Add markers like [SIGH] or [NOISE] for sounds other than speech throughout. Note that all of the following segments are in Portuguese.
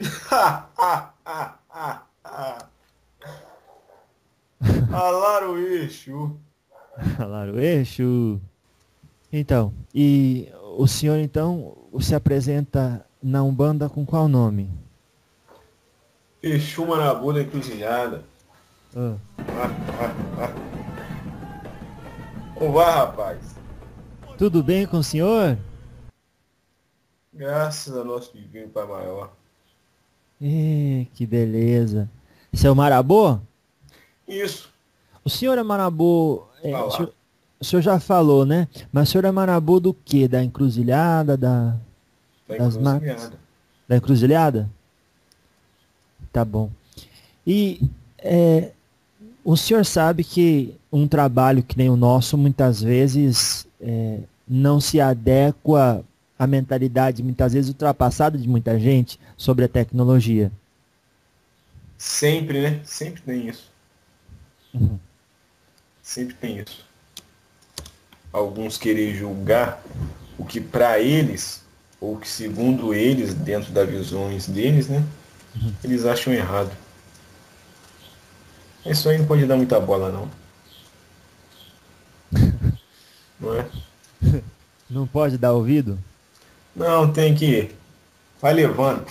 [LAUGHS] Alaram eixo. Alaram eixo. Então, e o senhor então se apresenta na Umbanda com qual nome? Exu Marabu da Encruzilhada. Ah. Como vai, rapaz? Tudo bem com o senhor? Graças a nosso divino Pai Maior. Ih, que beleza. Seu Marabô? Isso. O senhor é Marabô. É, o, senhor, o senhor já falou, né? Mas o senhor é Marabô do quê? Da encruzilhada? Da, Tá Das encruzilhada. da encruzilhada? Tá bom. E é, o senhor sabe que um trabalho que nem o nosso muitas vezes é, não se adequa à mentalidade muitas vezes ultrapassada de muita gente sobre a tecnologia. Sempre, né? Sempre tem isso. Uhum. Sempre tem isso. Alguns querer julgar o que para eles, ou que segundo eles, dentro das visões deles, né? Eles acham errado. Isso aí não pode dar muita bola, não. [LAUGHS] Não é? Não pode dar ouvido? Não, tem que. Vai levando.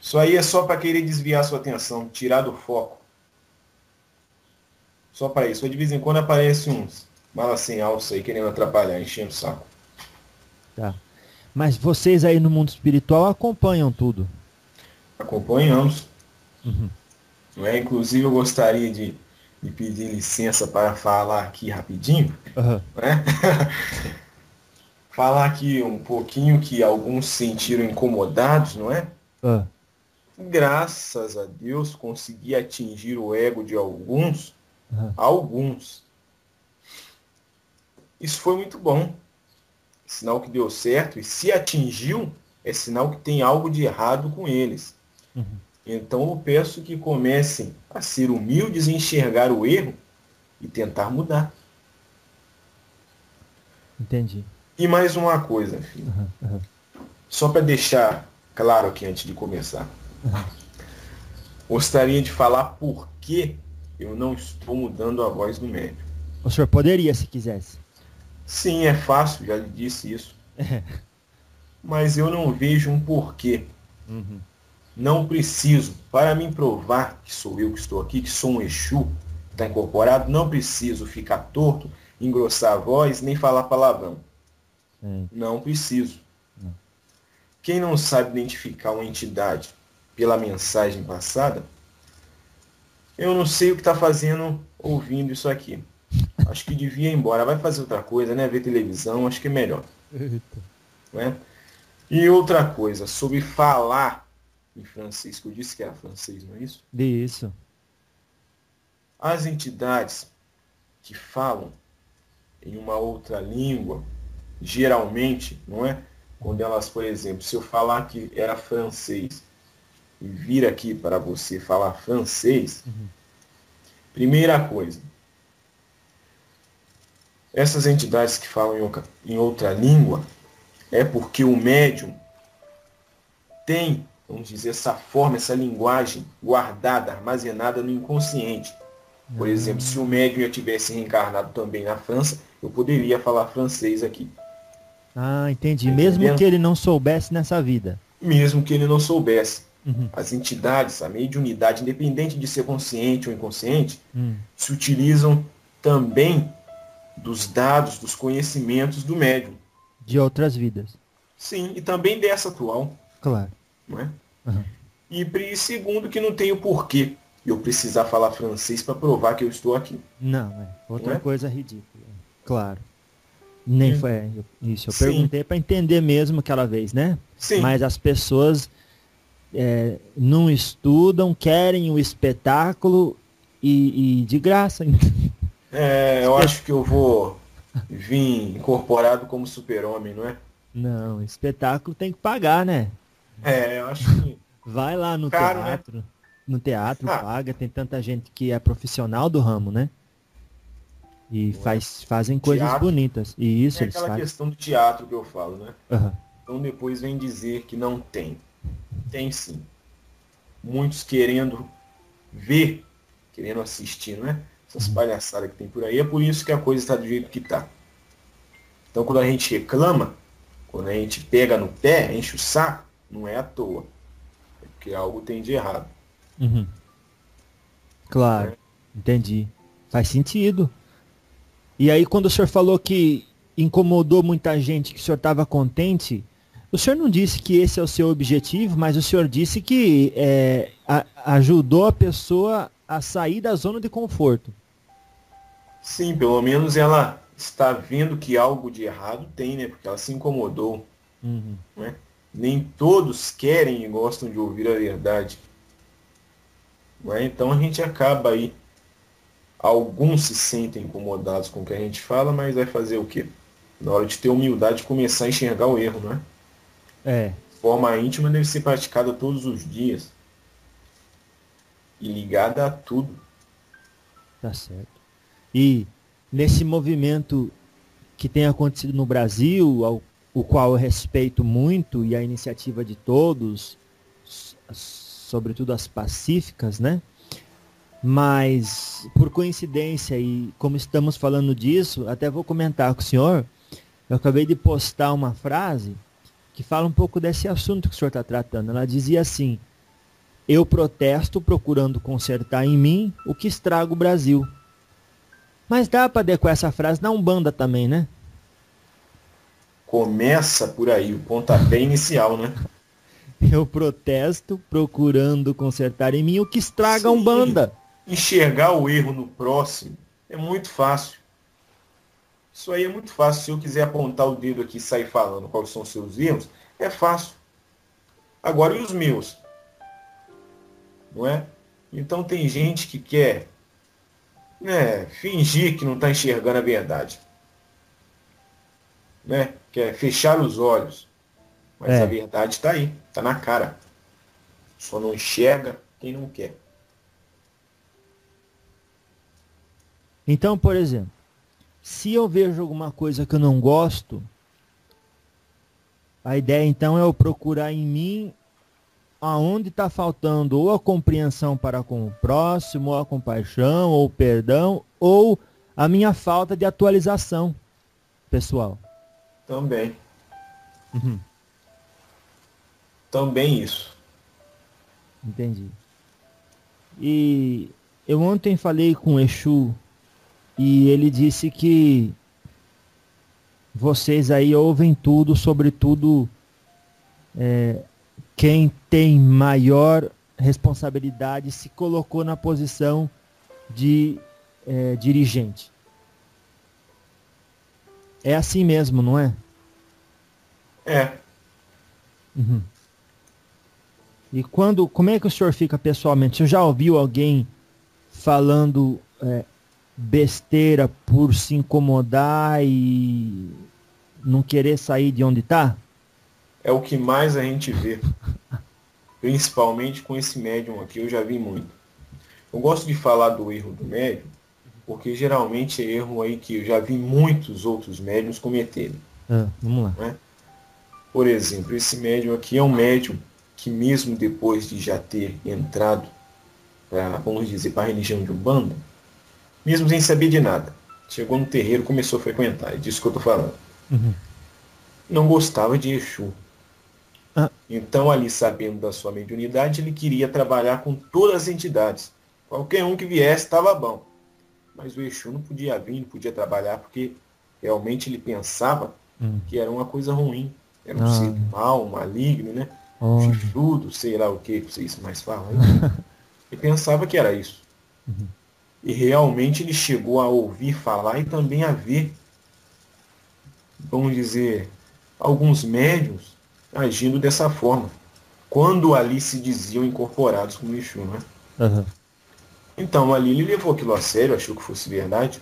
Isso aí é só para querer desviar sua atenção, tirar do foco. Só para isso. De vez em quando aparece uns mala sem alça aí querendo atrapalhar, enchendo o saco. Tá. Mas vocês aí no mundo espiritual acompanham tudo. Acompanhamos. Uhum. Não é? Inclusive eu gostaria de, de pedir licença para falar aqui rapidinho. Aham. não é? [LAUGHS] falar aqui um pouquinho que alguns se sentiram incomodados, não é? Ah, graças a Deus, consegui atingir o ego de alguns, alguns. Isso foi muito bom. Sinal que deu certo. E se atingiu, é sinal que tem algo de errado com eles. Uhum. Então eu peço que comecem a ser humildes e enxergar o erro e tentar mudar. entendi. E mais uma coisa, filho. Aham. Só para deixar claro aqui antes de começar. Gostaria de falar por que eu não estou mudando a voz do médium. O senhor poderia se quisesse. Sim, é fácil, já lhe disse isso. É. Mas eu não vejo um porquê. Uhum. Não preciso. Para me provar que sou eu que estou aqui, que sou um Exu, que está incorporado, não preciso ficar torto, engrossar a voz, nem falar palavrão. É. Não preciso. Não. Quem não sabe identificar uma entidade pela mensagem passada, eu não sei o que está fazendo ouvindo isso aqui. Acho que devia ir embora. Vai fazer outra coisa, né? Ver televisão, acho que é melhor. Eita. Né? E outra coisa, sobre falar em francês, que eu disse que era francês, não é isso? Isso. As entidades que falam em uma outra língua, geralmente, não é? Quando elas, por exemplo, se eu falar que era francês e vir aqui para você falar francês, Uhum. primeira coisa, essas entidades que falam em outra, em outra língua é porque o médium tem, vamos dizer, essa forma, essa linguagem guardada, armazenada no inconsciente. Por exemplo, se o médium já tivesse reencarnado também na França, eu poderia falar francês aqui. Ah, entendi. Mesmo que ele não soubesse nessa vida. Mesmo que ele não soubesse. Uhum. As entidades, a mediunidade, independente de ser consciente ou inconsciente, Hum. se utilizam também dos dados, dos conhecimentos do médium. De outras vidas. Sim, e também dessa atual, Claro. não é? Uhum. E segundo que não tem o porquê eu precisar falar francês para provar que eu estou aqui. Não, é. Outra Não é? coisa ridícula. Claro. Nem foi é, isso. Eu Sim. perguntei para entender mesmo aquela vez, né? Sim, Mas as pessoas é, não estudam, querem o espetáculo e, e de graça. [LAUGHS] é, eu acho que eu vou vir incorporado como super-homem, não é? Não, espetáculo tem que pagar, né? É, eu acho que Vai lá no Caro, né? teatro. No teatro Ah. paga, tem tanta gente que é profissional do ramo, né? E é? faz, fazem coisas Teatro. bonitas. E isso é aquela fazem. questão do teatro que eu falo, né? Aham. Então depois vem dizer que não tem. Tem sim. muitos querendo ver, querendo assistir, não é? Essas uhum. palhaçadas que tem por aí. É por isso que a coisa está do jeito que está. Então quando a gente reclama, quando a gente pega no pé, enche o saco, não é à toa. É porque algo tem de errado. Uhum. Claro, é. entendi. Faz sentido. E aí quando o senhor falou que incomodou muita gente, que o senhor estava contente, o senhor não disse que esse é o seu objetivo, mas o senhor disse que é, a, ajudou a pessoa a sair da zona de conforto. Sim, pelo menos ela está vendo que algo de errado tem, né? Porque ela se incomodou. Uhum. Né? Nem todos querem e gostam de ouvir a verdade. Né? Então a gente acaba aí. Alguns se sentem incomodados com o que a gente fala, mas vai fazer o quê? Na hora de ter humildade começar a enxergar o erro, não é? É. Forma íntima deve ser praticada todos os dias. E ligada a tudo. Tá certo. E nesse movimento que tem acontecido no Brasil, ao, o qual eu respeito muito, e a iniciativa de todos, sobretudo as pacíficas, né? Mas, por coincidência, e como estamos falando disso, até vou comentar com o senhor, eu acabei de postar uma frase que fala um pouco desse assunto que o senhor está tratando. Ela dizia assim: Eu protesto procurando consertar em mim o que estraga o Brasil. Mas dá para adequar essa frase na Umbanda também, né? Começa por aí, o pontapé inicial, né? [LAUGHS] Eu protesto procurando consertar em mim o que estraga Sim, a Umbanda. Enxergar o erro no próximo é muito fácil. Isso aí é muito fácil. Se eu quiser apontar o dedo aqui e sair falando quais são os seus erros, é fácil. Agora, e os meus? Não é? Então tem gente que quer né, fingir que não está enxergando a verdade. Né? Quer fechar os olhos. Mas é. a verdade está aí, está na cara. Só não enxerga quem não quer. Então, por exemplo, se eu vejo alguma coisa que eu não gosto, a ideia então é eu procurar em mim aonde está faltando ou a compreensão para com o próximo, ou a compaixão, ou o perdão, ou a minha falta de atualização pessoal. Também. Uhum. Também isso. Entendi. E eu ontem falei com o Exu e ele disse que vocês aí ouvem tudo, sobretudo é, quem tem maior responsabilidade se colocou na posição de é, dirigente. É assim mesmo, não é? É. Uhum. E quando, como é que o senhor fica pessoalmente? Você já ouviu alguém falando é, besteira por se incomodar e não querer sair de onde está? É o que mais a gente vê. [LAUGHS] Principalmente com esse médium aqui, eu já vi muito. Eu gosto de falar do erro do médium, porque geralmente é erro aí que eu já vi muitos outros médiums cometerem. Ah, vamos lá. Né? Por exemplo, esse médium aqui é um médium que mesmo depois de já ter entrado para, vamos dizer, para a religião de Umbanda, mesmo sem saber de nada. Chegou no terreiro, começou a frequentar, é disso que eu estou falando. Uhum. Não gostava de Exu. Ah. Então, ali, sabendo da sua mediunidade, ele queria trabalhar com todas as entidades. Qualquer um que viesse estava bom. Mas o Exu não podia vir, não podia trabalhar, porque realmente ele pensava hum. que era uma coisa ruim. Era um ah. ser mal, maligno, né? Oh. Chifrudo, sei lá o que vocês mais falam. [LAUGHS] ele pensava que era isso. Uhum. E realmente ele chegou a ouvir falar e também a ver, vamos dizer, alguns médios agindo dessa forma, quando ali se diziam incorporados como Exu, né? Uhum. Então ali ele levou aquilo a sério, achou que fosse verdade.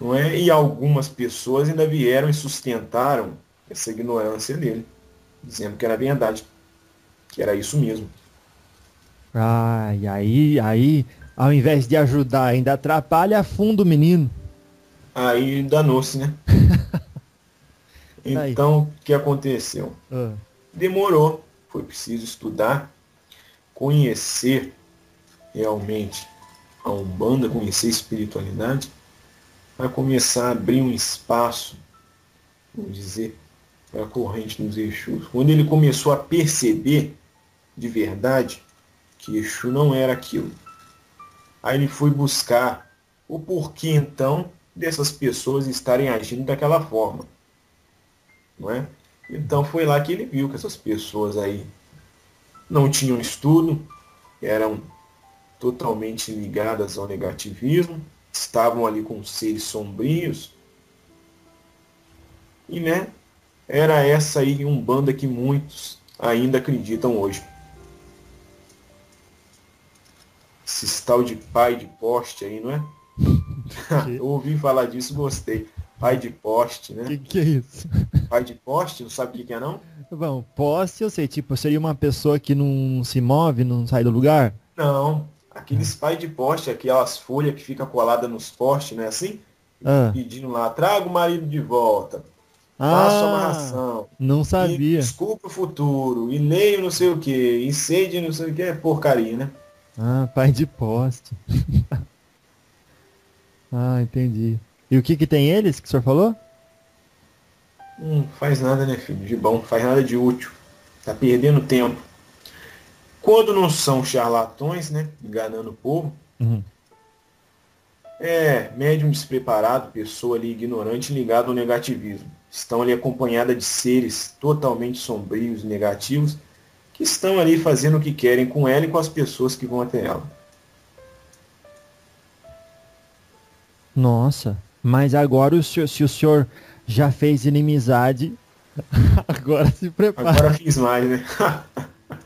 Não é? E algumas pessoas ainda vieram e sustentaram essa ignorância dele, dizendo que era verdade, que era isso mesmo. Ah, e aí, aí ao invés de ajudar, ainda atrapalha, afunda o menino. Aí danou-se, né? [LAUGHS] então, o que aconteceu? Ah. Demorou, foi preciso estudar. conhecer realmente a Umbanda, conhecer a espiritualidade, vai começar a abrir um espaço, vamos dizer, para a corrente dos Exus. Quando ele começou a perceber de verdade que Exu não era aquilo. Aí ele foi buscar o porquê então dessas pessoas estarem agindo daquela forma. Não é? Então foi lá que ele viu que essas pessoas aí não tinham estudo, eram totalmente ligadas ao negativismo, estavam ali com seres sombrios. E né, era essa aí um banda que muitos ainda acreditam hoje. Esse tal de pai de poste aí, não é? [LAUGHS] Eu ouvi falar disso, gostei. Pai de poste, né? O que, que é isso? [LAUGHS] Pai de poste, não sabe o que, que é não? Bom, poste eu sei, tipo, seria uma pessoa que não se move, não sai do lugar? Não, aqueles pai de poste, aquelas folhas que fica colada nos postes, não é assim? Ah. Pedindo lá, traga o marido de volta. Ah, faça uma ração. Não sabia. desculpa o futuro. E leio não sei o que. E sede não sei o que. É porcaria, né? Ah, pai de poste. [LAUGHS] ah, entendi. E o que que tem eles que o senhor falou? Não faz nada, né, filho? De bom, faz nada de útil. Tá perdendo tempo. Quando não são charlatões, né? Enganando o povo. Uhum. É, médium despreparado, pessoa ali ignorante ligado ao negativismo. Estão ali acompanhada de seres totalmente sombrios, negativos, que estão ali fazendo o que querem com ela e com as pessoas que vão até ela. Nossa, mas agora o senhor, se o senhor já fez inimizade, [LAUGHS] agora se prepara. Agora fiz mais, né? [LAUGHS]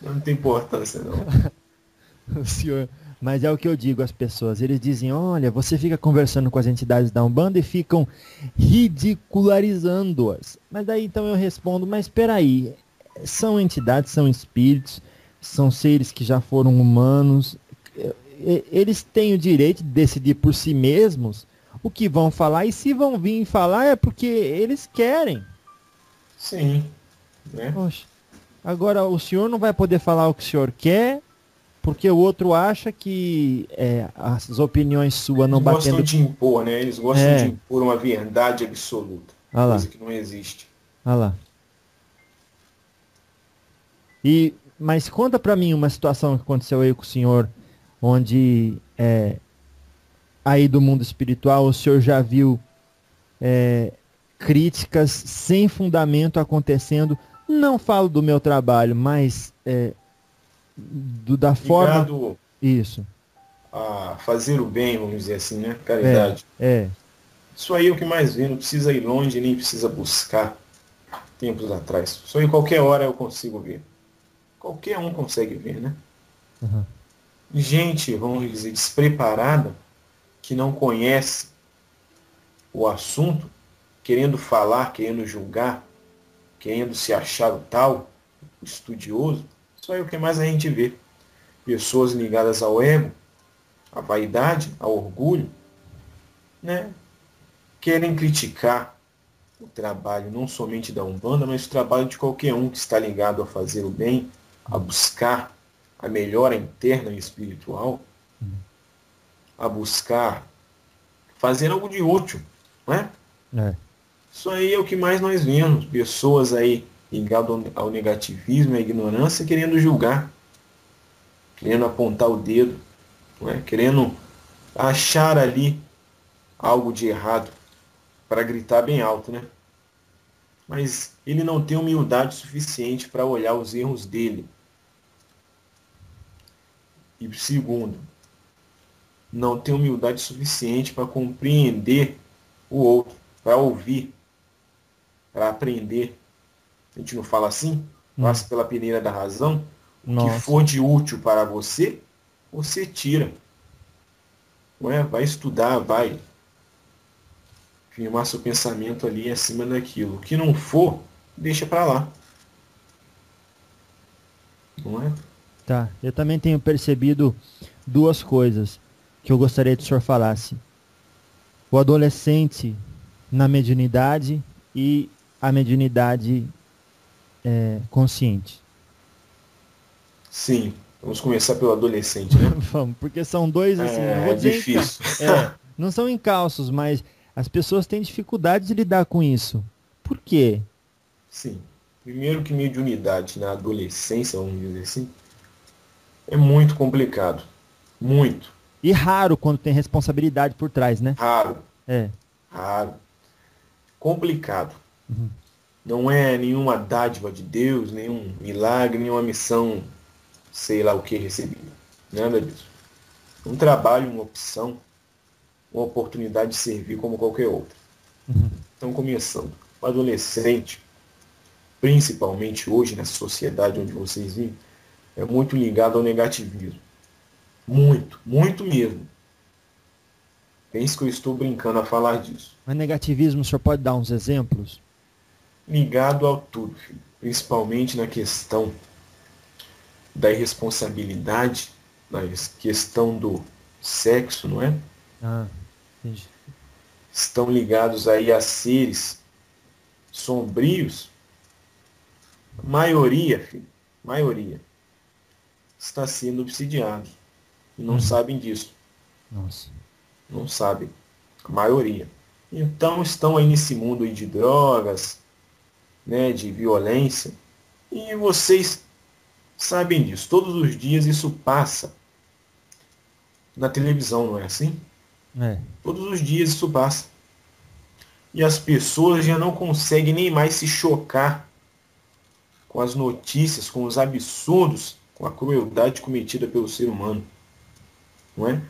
não tem importância não. [LAUGHS] o senhor, mas é o que eu digo às pessoas. Eles dizem, olha, você fica conversando com as entidades da Umbanda e ficam ridicularizando-as. Mas daí então eu respondo, mas espera aí, são entidades, são espíritos, são seres que já foram humanos. Eles têm o direito de decidir por si mesmos o que vão falar. E se vão vir falar é porque eles querem. Sim. Né? Poxa. Agora o senhor não vai poder falar o que o senhor quer, porque o outro acha que é, as opiniões suas não Eles batendo... gostam de impor, né? Eles gostam é. de impor uma verdade absoluta. Ah coisa que não existe. Ah lá. E, mas conta para mim uma situação que aconteceu aí com o senhor, onde é, aí do mundo espiritual o senhor já viu é, críticas sem fundamento acontecendo. Não falo do meu trabalho, mas é, do, da forma. Isso. A fazer o bem, vamos dizer assim, né? Caridade. É, é. Isso aí é o que mais vê, não precisa ir longe, nem precisa buscar tempos atrás. Só em qualquer hora eu consigo ver. Qualquer um consegue ver, né? Uhum. Gente, vamos dizer, despreparada, que não conhece o assunto, querendo falar, querendo julgar, querendo se achar o tal, o estudioso, isso aí é o que mais a gente vê. Pessoas ligadas ao ego, à vaidade, ao orgulho, né? Querem criticar o trabalho não somente da Umbanda, mas o trabalho de qualquer um que está ligado a fazer o bem, a buscar a melhora interna e espiritual, a buscar fazer algo de útil, né? É. Isso aí é o que mais nós vemos, pessoas aí ligadas ao negativismo, à ignorância, querendo julgar, querendo apontar o dedo, é? querendo achar ali algo de errado para gritar bem alto, né? Mas ele não tem humildade suficiente para olhar os erros dele e segundo, não tem humildade suficiente para compreender o outro, para ouvir, para aprender. A gente não fala assim? Hum. Passa pela peneira da razão. O que for de útil para você, você tira. Não é? Vai estudar, vai firmar seu pensamento ali acima daquilo. O que não for, deixa para lá. Não é? Tá. Eu também tenho percebido duas coisas que eu gostaria que o senhor falasse. O adolescente na mediunidade e a mediunidade é, consciente. Sim. Vamos começar pelo adolescente, né? [LAUGHS] Vamos, porque são dois assim, é, não vou dizer difícil. É, não são encalços, mas as pessoas têm dificuldade de lidar com isso. Por quê? Sim. Primeiro que mediunidade na adolescência, vamos dizer assim, é muito complicado. Muito. E raro quando tem responsabilidade por trás, né? Raro. É. Raro. Complicado. Uhum. Não é nenhuma dádiva de Deus, nenhum milagre, nenhuma missão, sei lá o que recebida. Nada disso. Um trabalho, uma opção, uma oportunidade de servir como qualquer outra. Uhum. Então, começando. O adolescente, principalmente hoje nessa sociedade onde vocês vivem, é muito ligado ao negativismo. Muito, muito mesmo. Pense que eu estou brincando a falar disso. Mas negativismo, o senhor pode dar uns exemplos? Ligado ao tudo, filho. principalmente na questão da irresponsabilidade, na questão do sexo, não é? Ah. Entendi. Estão ligados aí a seres sombrios. Maioria, filho, maioria, está sendo obsidiado. E não uhum. sabem disso. Nossa. Não sabem. A maioria. Então estão aí nesse mundo aí de drogas, né, de violência. E vocês sabem disso. Todos os dias isso passa na televisão, não é assim? É. Todos os dias isso passa. E as pessoas já não conseguem nem mais se chocar com as notícias, com os absurdos, com a crueldade cometida pelo ser humano. Não é?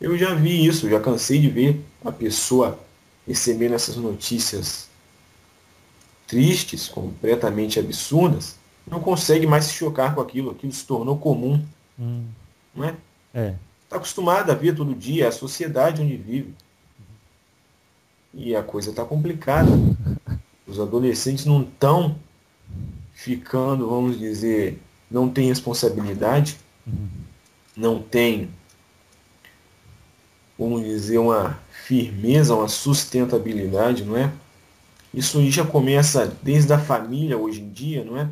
Eu já vi isso, já cansei de ver a pessoa recebendo essas notícias tristes, completamente absurdas, não consegue mais se chocar com aquilo, aquilo se tornou comum. Hum. Não é? É está acostumado a ver todo dia, é a sociedade onde vive. E a coisa está complicada. Os adolescentes não estão ficando, vamos dizer, não têm responsabilidade, não têm, vamos dizer, uma firmeza, uma sustentabilidade, não é? Isso aí já começa desde a família hoje em dia, não é?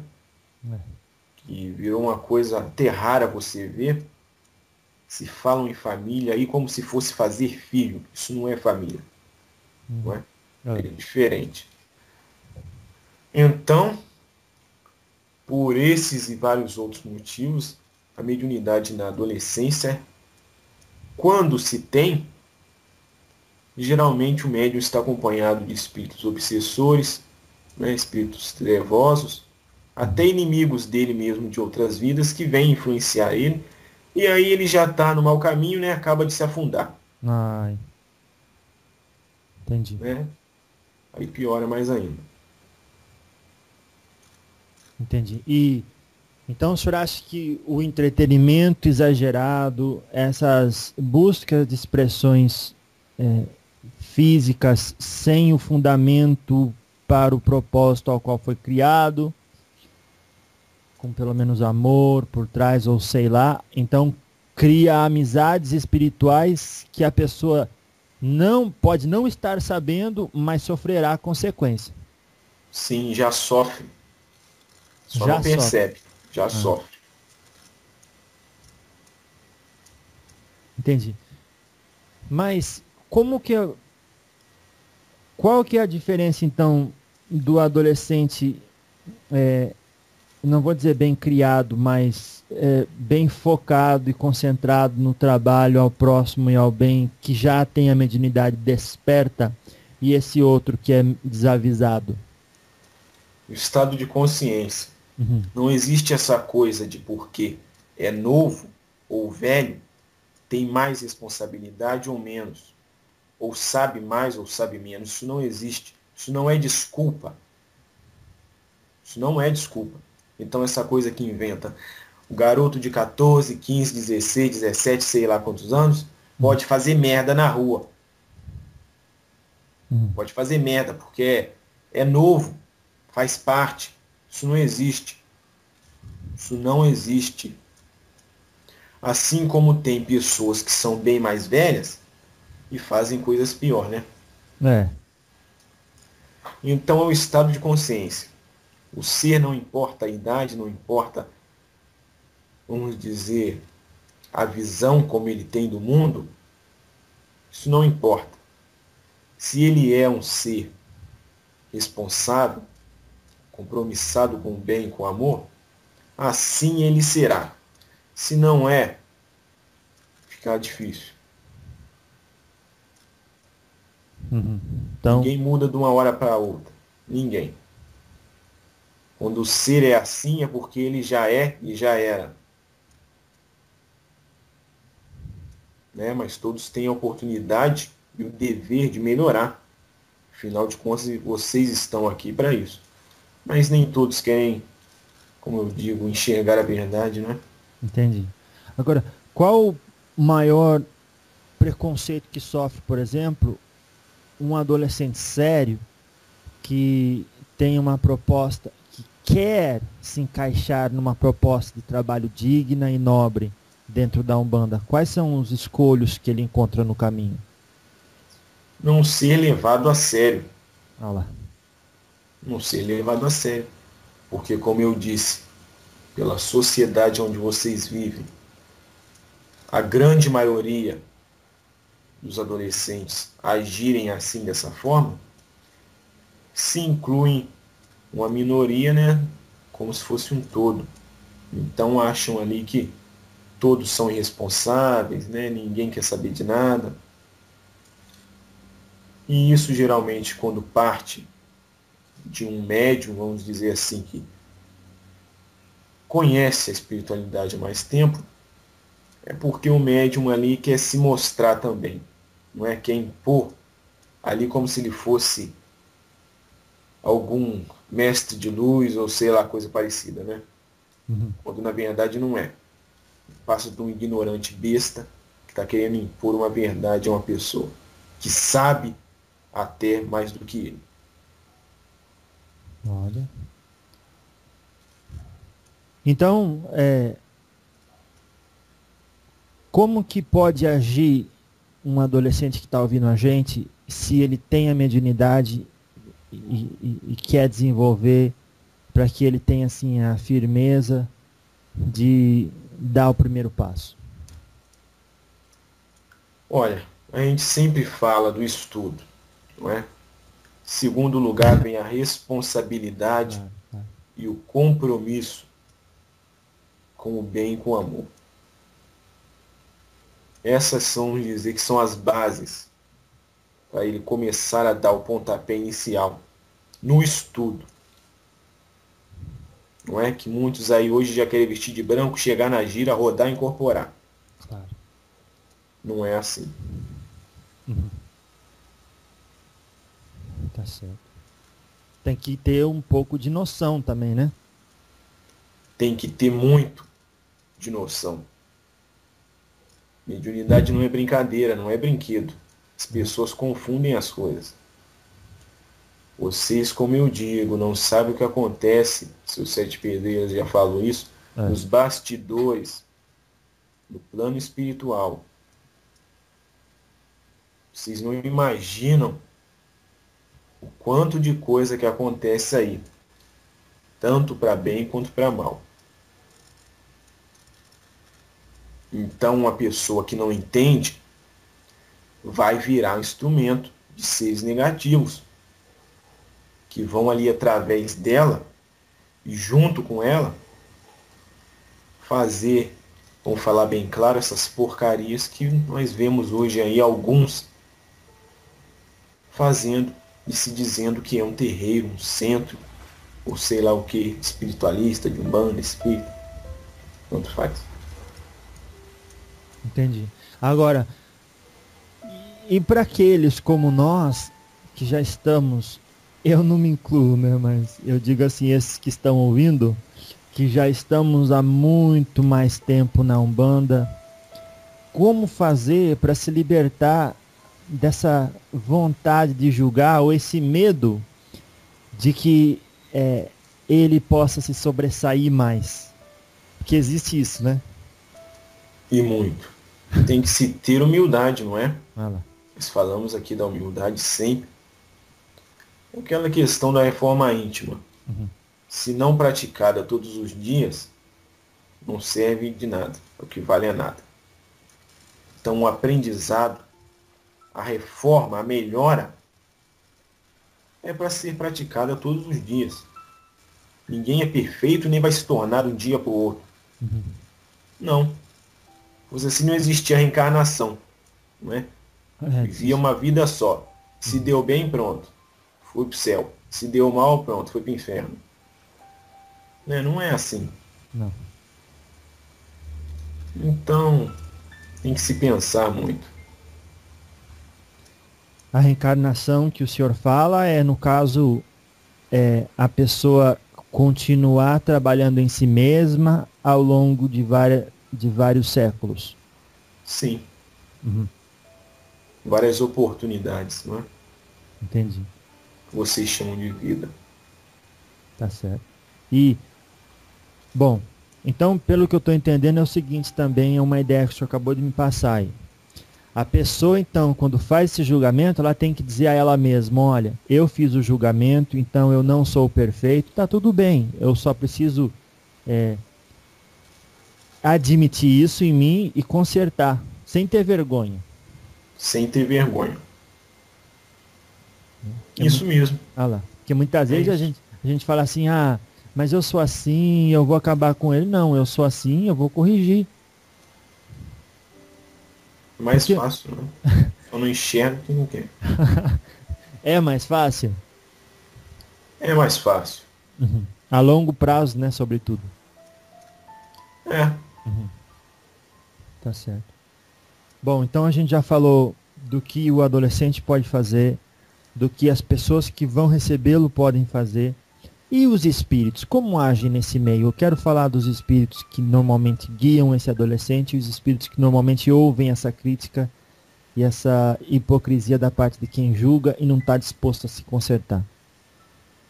é. Que virou uma coisa até rara você ver se falam em família aí como se fosse fazer filho. Isso não é família. Uhum. Não é? é? É diferente. Então, por esses e vários outros motivos, a mediunidade na adolescência, quando se tem, geralmente o médium está acompanhado de espíritos obsessores, né, espíritos trevosos, até inimigos dele mesmo de outras vidas que vêm influenciar ele e aí ele já está no mau caminho, né? Acaba de se afundar. Ai. Entendi. Né? Aí piora mais ainda. Entendi. E então o senhor acha que o entretenimento exagerado, essas buscas de expressões é, físicas sem o fundamento para o propósito ao qual foi criado, com pelo menos amor por trás, ou sei lá. Então, cria amizades espirituais que a pessoa não pode não estar sabendo, mas sofrerá consequência. Sim, já sofre. Só já não percebe, sofre. já ah. sofre. Entendi. Mas como que qual que é a diferença então do adolescente é, não vou dizer bem criado, mas é, bem focado e concentrado no trabalho ao próximo e ao bem, que já tem a mediunidade desperta, e esse outro que é desavisado? O estado de consciência. Uhum. Não existe essa coisa de porque é novo ou velho, tem mais responsabilidade ou menos, ou sabe mais ou sabe menos. Isso não existe. Isso não é desculpa. Isso não é desculpa. Então essa coisa que inventa o garoto de 14, 15, 16, 17, sei lá quantos anos, pode fazer merda na rua. Uhum. Pode fazer merda, porque é, é novo, faz parte. Isso não existe. Isso não existe. Assim como tem pessoas que são bem mais velhas e fazem coisas pior, né? É. Então é o estado de consciência. O ser não importa a idade, não importa vamos dizer, a visão como ele tem do mundo, isso não importa. Se ele é um ser responsável, compromissado com o bem e com o amor, assim ele será. Se não é, fica difícil. Uhum. Então... Ninguém muda de uma hora para outra. Ninguém. Quando o ser é assim é porque ele já é e já era. Né? Mas todos têm a oportunidade e o dever de melhorar. Afinal de contas, vocês estão aqui para isso. Mas nem todos querem, como eu digo, enxergar a verdade, né? Entendi. Agora, qual o maior preconceito que sofre, por exemplo, um adolescente sério que tem uma proposta, quer se encaixar numa proposta de trabalho digna e nobre dentro da Umbanda? Quais são os escolhos que ele encontra no caminho? Não ser levado a sério. Ah lá. Não ser levado a sério. Porque, como eu disse, pela sociedade onde vocês vivem, a grande maioria dos adolescentes agirem assim dessa forma, se incluem uma minoria, né, como se fosse um todo. Então acham ali que todos são irresponsáveis, né, ninguém quer saber de nada. E isso geralmente quando parte de um médium, vamos dizer assim, que conhece a espiritualidade há mais tempo, é porque o médium ali quer se mostrar também. Não é quer impor ali como se ele fosse algum mestre de luz ou sei lá, coisa parecida, né? Uhum. Quando na verdade não é. Passa de um ignorante besta que está querendo impor uma verdade a uma pessoa que sabe até mais do que ele. Olha. Então, é, como que pode agir um adolescente que está ouvindo a gente se ele tem a mediunidade e, e, e quer desenvolver para que ele tenha assim a firmeza de dar o primeiro passo? Olha, a gente sempre fala do estudo, não é? Segundo lugar vem a responsabilidade e o compromisso com o bem e com o amor. Essas são, dizer que são as bases para ele começar a dar o pontapé inicial no estudo. Não é que muitos aí hoje já querem vestir de branco, chegar na gira, rodar e incorporar. Claro. Não é assim. Uhum. Tá certo. Tem que ter um pouco de noção também, né? Tem que ter muito de noção. Mediunidade não é brincadeira, não é brinquedo. As pessoas confundem as coisas. Vocês, como eu digo, não sabem o que acontece, se o Sete Pedreiras já falou isso, é. nos bastidores do plano espiritual. Vocês não imaginam o quanto de coisa que acontece aí, tanto para bem quanto para mal. Então, uma pessoa que não entende vai virar um instrumento de seres negativos, que vão ali através dela e junto com ela fazer, vamos falar bem claro, essas porcarias que nós vemos hoje aí alguns fazendo e se dizendo que é um terreiro, um centro, ou sei lá o que, espiritualista, de um bando espírita. Tanto faz. Entendi. Agora, e para aqueles como nós, que já estamos, eu não me incluo, né, mas eu digo assim, esses que estão ouvindo, que já estamos há muito mais tempo na Umbanda, como fazer para se libertar dessa vontade de julgar ou esse medo de que é, ele possa se sobressair mais? Porque existe isso, né? E muito. Tem que se ter humildade, não é? Nós falamos aqui da humildade sempre. Aquela questão da reforma íntima. Uhum. Se não praticada todos os dias, não serve de nada, o que vale é nada. Então o aprendizado, a reforma, a melhora, é para ser praticada todos os dias. Ninguém é perfeito nem vai se tornar um dia para o outro. Uhum. Não. Pois assim não existia reencarnação. Não é? É Vivia uma vida só. Se uhum. deu bem, pronto. Foi para o céu. Se deu mal, pronto, foi para o inferno. Né? Não é assim. Não. Então, tem que se pensar muito. A reencarnação que o senhor fala é, no caso, é, a pessoa continuar trabalhando em si mesma ao longo de, várias, de vários séculos. Sim. Uhum. Várias oportunidades, não é? Entendi. Vocês chamam de vida. Tá certo. E, bom, então, pelo que eu estou entendendo, é o seguinte também, é uma ideia que o senhor acabou de me passar aí. A pessoa, então, quando faz esse julgamento, ela tem que dizer a ela mesma, olha, eu fiz o julgamento, então eu não sou perfeito, tá tudo bem, eu só preciso é, admitir isso em mim e consertar, sem ter vergonha. Sem ter vergonha. É isso muito... mesmo. Ah lá. Porque muitas é vezes a gente, a gente fala assim, ah, mas eu sou assim, eu vou acabar com ele. Não, eu sou assim, eu vou corrigir. Mais Porque... fácil, né? Eu não enxergo quem não quer. é mais fácil? É mais fácil. Uhum. A longo prazo, né, sobretudo. É. Uhum. Tá certo. Bom, então a gente já falou do que o adolescente pode fazer, do que as pessoas que vão recebê-lo podem fazer. E os espíritos, como agem nesse meio? Eu quero falar dos espíritos que normalmente guiam esse adolescente os espíritos que normalmente ouvem essa crítica e essa hipocrisia da parte de quem julga e não está disposto a se consertar.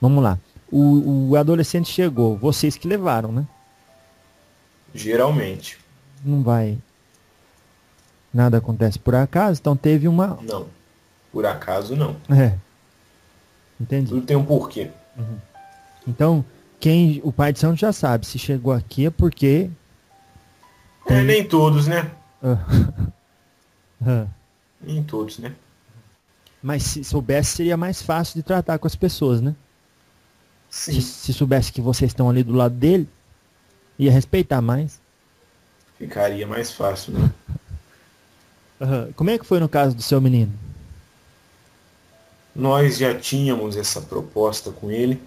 Vamos lá. O, o, adolescente chegou, vocês que levaram, né? Geralmente. Não vai. Nada acontece por acaso, então teve uma. Não. Por acaso não. É. Entendi. Tudo tem um porquê. Uhum. Então, quem o pai de santo já sabe, se chegou aqui é porque. É, nem todos, né? [LAUGHS] nem todos, né? Mas se soubesse, seria mais fácil de tratar com as pessoas, né? Sim. Se, se soubesse que vocês estão ali do lado dele, ia respeitar mais. Ficaria mais fácil, né? [LAUGHS] Uhum. Como é que foi no caso do seu menino? Nós já tínhamos essa proposta com ele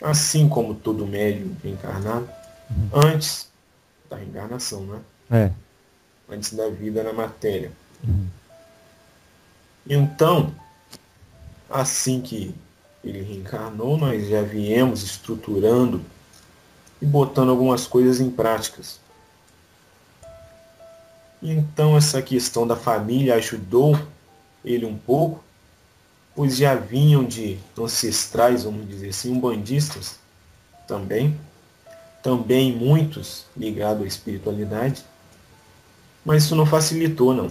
assim como todo médium encarnado, uhum. antes da reencarnação, né? É. Antes da vida na matéria. Uhum. Então, assim que ele reencarnou, nós já viemos estruturando e botando algumas coisas em práticas. Então essa questão da família ajudou ele um pouco, pois já vinham de ancestrais, vamos dizer assim, umbandistas também, também muitos ligados à espiritualidade, mas isso não facilitou, não.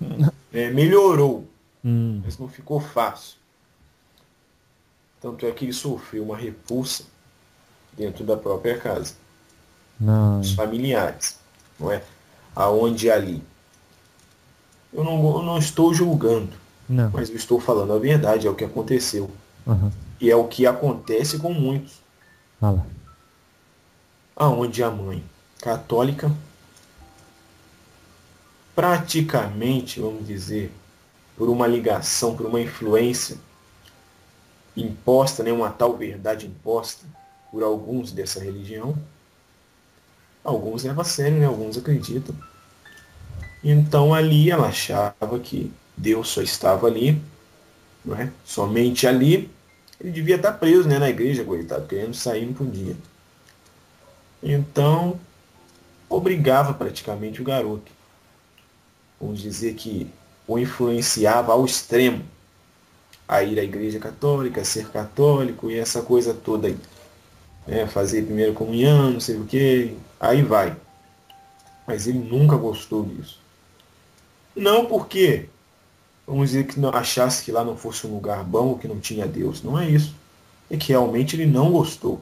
[LAUGHS] É, melhorou, hum. mas não ficou fácil. Tanto é que ele sofreu uma repulsa dentro da própria casa. Não. Os familiares, não é? Aonde ali. Eu não, eu não estou julgando não. Mas eu estou falando a verdade, é o que aconteceu. Uhum. E é o que acontece com muitos. Fala. Aonde a mãe católica praticamente, vamos dizer, por uma ligação, por uma influência imposta, né, uma tal verdade imposta por alguns dessa religião, alguns levam a sério, né, alguns acreditam. Então ali ela achava que Deus só estava ali, não é? somente ali. Ele devia estar preso né, na igreja, coitado, querendo sair não podia. Então, obrigava praticamente o garoto. Vamos dizer que o influenciava ao extremo a ir à igreja católica, a ser católico e essa coisa toda aí. É, fazer primeira comunhão, não sei o que, aí vai. Mas ele nunca gostou disso. Não porque vamos dizer que não, achasse que lá não fosse um lugar bom, que não tinha Deus. Não é isso. É que realmente ele não gostou.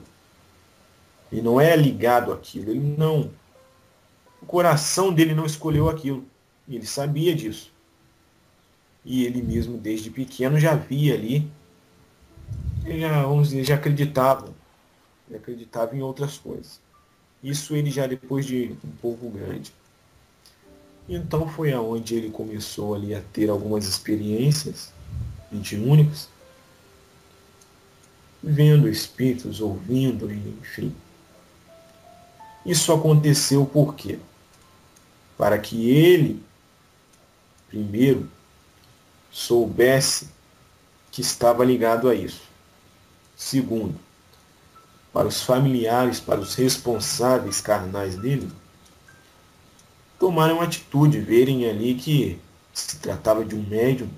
Ele não é ligado àquilo. Ele não. O coração dele não escolheu aquilo. Ele sabia disso. E ele mesmo, desde pequeno, já via ali. Já, vamos dizer, já acreditava. Ele acreditava em outras coisas. Isso ele já depois de um pouco grande. Então foi aonde ele começou ali a ter algumas experiências mediúnicas, vendo espíritos, ouvindo, enfim. Isso aconteceu por quê? Para que ele, primeiro, soubesse que estava ligado a isso. Segundo, para os familiares, para os responsáveis carnais dele, tomarem uma atitude, verem ali que se tratava de um médium,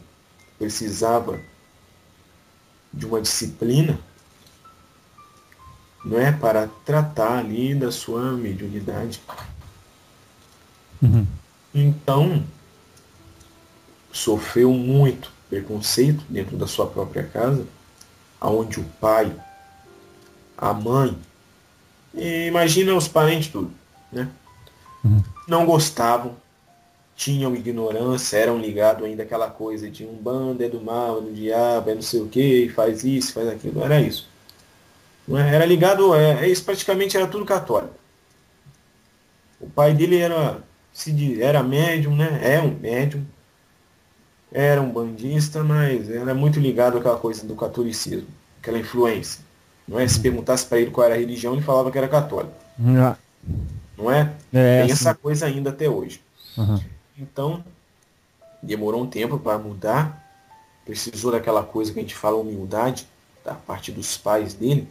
precisava de uma disciplina, não é para tratar ali da sua mediunidade. Uhum. Então, sofreu muito preconceito dentro da sua própria casa, aonde o pai, a mãe, imagina os parentes tudo, né? Uhum. Não gostavam, tinham ignorância, eram ligados ainda àquela coisa de um bando é do mal, é do diabo, é não sei o que, faz isso, faz aquilo, era isso. É? Era ligado, é, é, isso praticamente era tudo católico. O pai dele era, se era médium, né? É um médium, era um bandista, mas era muito ligado àquela coisa do catolicismo, aquela influência. Não é? Se perguntasse para ele qual era a religião, ele falava que era católico. Não, não é? é Tem essa coisa ainda até hoje. Uhum. Então, demorou um tempo para mudar. Precisou daquela coisa que a gente fala, humildade, da parte dos pais dele,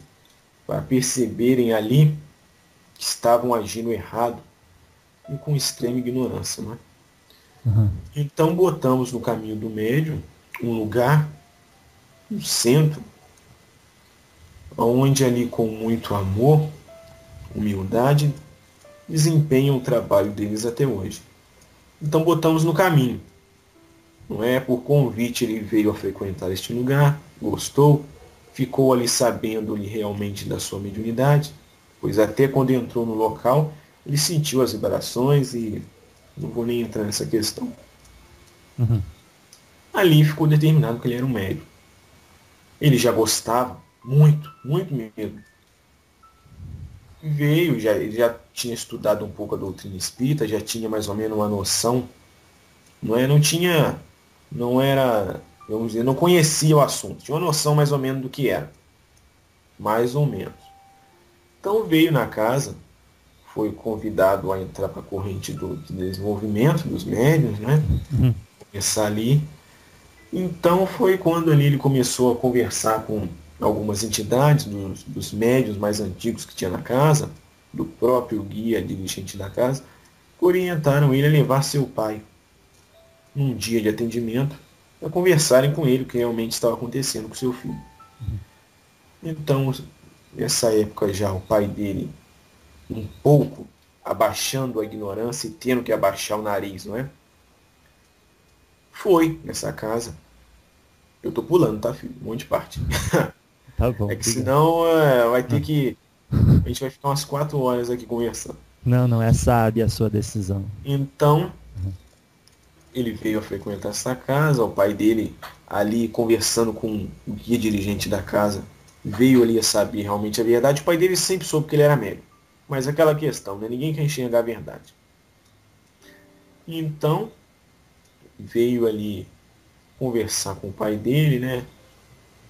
para perceberem ali que estavam agindo errado e com extrema ignorância. Não é? Uhum. Então botamos no caminho do médium um lugar, um centro, onde ali com muito amor, humildade, desempenham o trabalho deles até hoje. Então botamos no caminho. Não é por convite ele veio a frequentar este lugar, gostou, ficou ali sabendo ali realmente da sua mediunidade, pois até quando entrou no local, ele sentiu as vibrações e não vou nem entrar nessa questão. Uhum. Ali ficou determinado que ele era um médium. Ele já gostava, muito, muito mesmo. Veio, já, ele já tinha estudado um pouco a doutrina espírita, já tinha mais ou menos uma noção. Não, é, não tinha, não era, vamos dizer, não conhecia o assunto. Tinha uma noção mais ou menos do que era. Mais ou menos. Então veio na casa, foi convidado a entrar para a corrente do, desenvolvimento dos médios, né? Uhum. Começar ali. Então foi quando ali ele começou a conversar com algumas entidades dos, dos médios mais antigos que tinha na casa, do próprio guia dirigente da casa, orientaram ele a levar seu pai num dia de atendimento a conversarem com ele o que realmente estava acontecendo com seu filho. Então, nessa época já o pai dele um pouco abaixando a ignorância e tendo que abaixar o nariz, não é? Foi nessa casa. Eu tô pulando, tá, filho? Um monte de parte. [LAUGHS] Tá bom. É que senão é, vai ter ah. que. A gente vai ficar umas quatro horas aqui conversando. Não, não, é sábia a sua decisão. Então, uhum. ele veio a frequentar essa casa, o pai dele ali conversando com o guia dirigente da casa, veio ali a saber realmente a verdade. O pai dele sempre soube que ele era médico. Mas aquela questão, né? Ninguém quer enxergar a verdade. Então, veio ali conversar com o pai dele, né?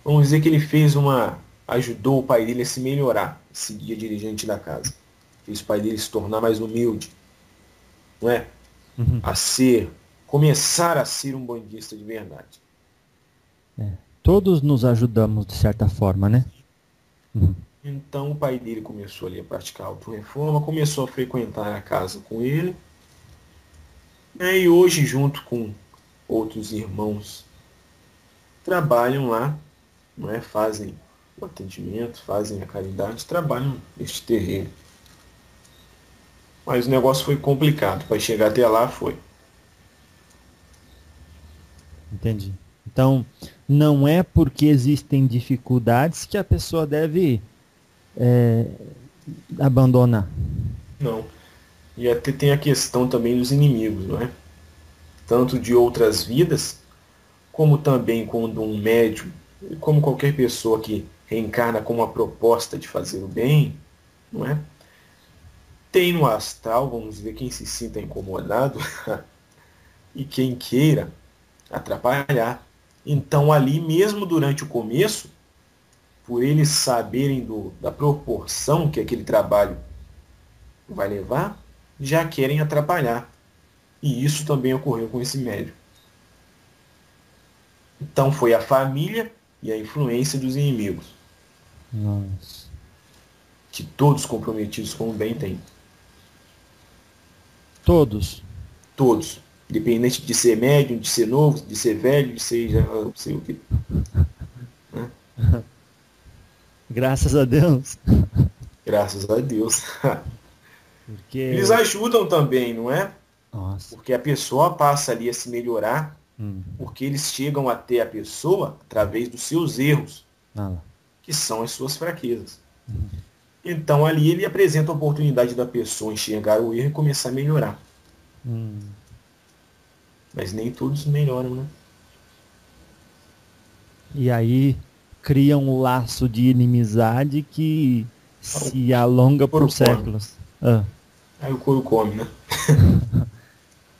Vamos dizer que ele fez uma. ajudou o pai dele a se melhorar, esse guia dirigente da casa. Fez o pai dele se tornar mais humilde. Não é? Uhum. A ser. começar a ser um bandista de verdade. É. Todos nos ajudamos de certa forma, né? Uhum. Então o pai dele começou ali a praticar a auto-reforma, começou a frequentar a casa com ele. Né, e hoje, junto com outros irmãos, trabalham lá, não é? fazem o atendimento, fazem a caridade, trabalham neste terreno. Mas o negócio foi complicado. Para chegar até lá foi. Entendi. Então, não é porque existem dificuldades que a pessoa deve é, abandonar. Não. E até tem a questão também dos inimigos, não é? Tanto de outras vidas, como também quando um médium, como qualquer pessoa que reencarna com uma proposta de fazer o bem, não é? Tem no astral, vamos ver quem se sinta incomodado [LAUGHS] e quem queira atrapalhar. Então ali mesmo durante o começo, por eles saberem do, da proporção que aquele trabalho vai levar, já querem atrapalhar. E isso também ocorreu com esse médium. Então foi a família e a influência dos inimigos. Nossa. Que todos comprometidos com o bem têm. Todos? Todos. Independente de ser médium, de ser novo, de ser velho, de ser já não sei o que. [LAUGHS] Graças a Deus. Graças a Deus. [LAUGHS] Porque... Eles ajudam também, não é? Nossa. Porque a pessoa passa ali a se melhorar, Hum. porque eles chegam até a pessoa através dos seus erros, Ah que são as suas fraquezas. Então ali ele apresenta a oportunidade da pessoa enxergar o erro e começar a melhorar. Hum. Mas nem todos melhoram, né? E aí cria um laço de inimizade que se alonga por Por séculos. Ah. Aí o couro come, né? [LAUGHS]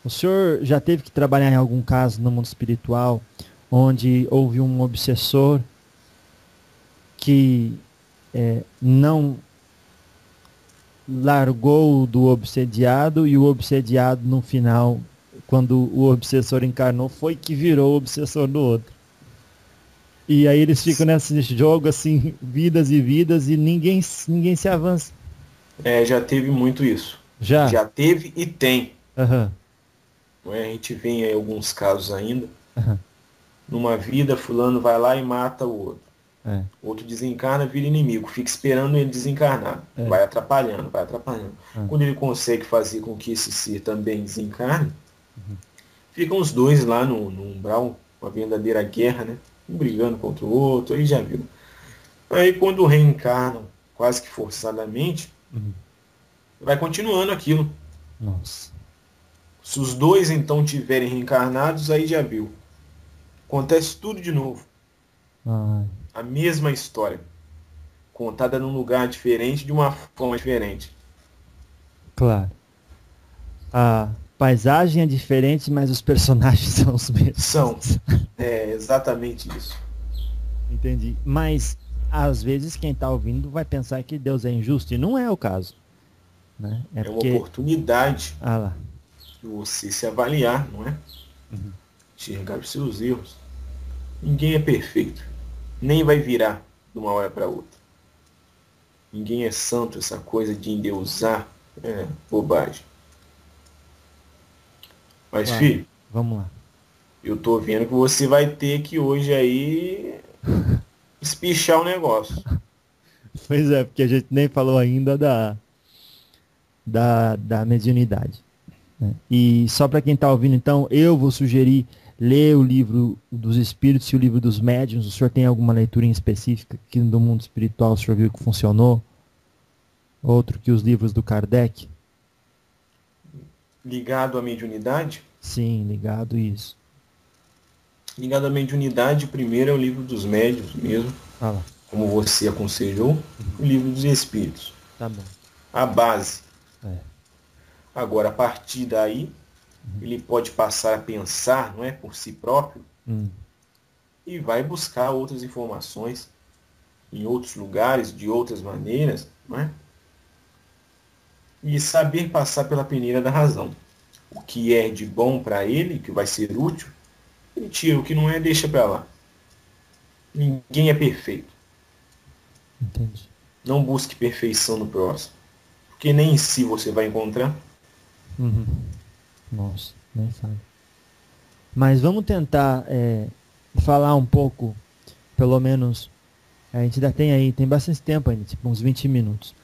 O senhor já teve que trabalhar em algum caso no mundo espiritual onde houve um obsessor que é, não largou do obsediado e o obsediado no final, quando o obsessor encarnou, foi que virou o obsessor do outro. E aí eles ficam nesse jogo assim, vidas e vidas e ninguém, ninguém se avança. É, já teve muito isso. Já? Já teve e tem. Aham. Não é? A gente vê em alguns casos ainda. Aham. Numa vida, fulano vai lá e mata o outro. É. Outro desencarna, vira inimigo. Fica esperando ele desencarnar. É. Vai atrapalhando, vai atrapalhando. Ah. Quando ele consegue fazer com que esse ser também desencarne, Uhum. ficam os dois lá no, no umbral, uma verdadeira guerra, né? Um brigando contra o outro, aí já viu. Aí quando reencarnam, quase que forçadamente, Uhum. vai continuando aquilo. Nossa. Se os dois então tiverem reencarnados, aí já viu. Acontece tudo de novo. Ai. A mesma história. Contada num lugar diferente, de uma forma diferente. Claro. A paisagem é diferente, mas os personagens [LAUGHS] são os mesmos. São. É exatamente isso. Entendi. Mas às vezes quem está ouvindo vai pensar que Deus é injusto e não é o caso. Né? É, É, porque. uma oportunidade Ah lá. De você se avaliar, não é? Uhum. Enxergar os seus erros. Ninguém é perfeito. Nem vai virar de uma hora para outra. Ninguém é santo, essa coisa de endeusar é bobagem. Mas, filho, Vamos lá. eu tô vendo que você vai ter que hoje aí [LAUGHS] espichar o negócio. Pois é, porque a gente nem falou ainda da, da, da mediunidade. Né? E só para quem está ouvindo, então, eu vou sugerir ler o livro dos Espíritos e o livro dos Médiuns. O senhor tem alguma leitura em específica que do mundo espiritual o senhor viu que funcionou? Outro que os livros do Kardec? Ligado à mediunidade, Sim, ligado isso. ligado à mediunidade, primeiro é o livro dos médios mesmo, Ah como você aconselhou, o livro dos espíritos. tá bom. A base. Agora, a partir daí, ele pode passar a pensar, não é, por si próprio, Hum, e vai buscar outras informações em outros lugares, de outras maneiras, não é? E saber passar pela peneira da razão. O que é de bom para ele, que vai ser útil, ele tira. O que não é, deixa para lá. Ninguém é perfeito. entendi. Não busque perfeição no próximo. Porque nem em si você vai encontrar. Uhum. Nossa, nem sabe. Mas vamos tentar é, falar um pouco, pelo menos, a gente ainda tem aí, tem bastante tempo ainda, tipo uns 20 minutos.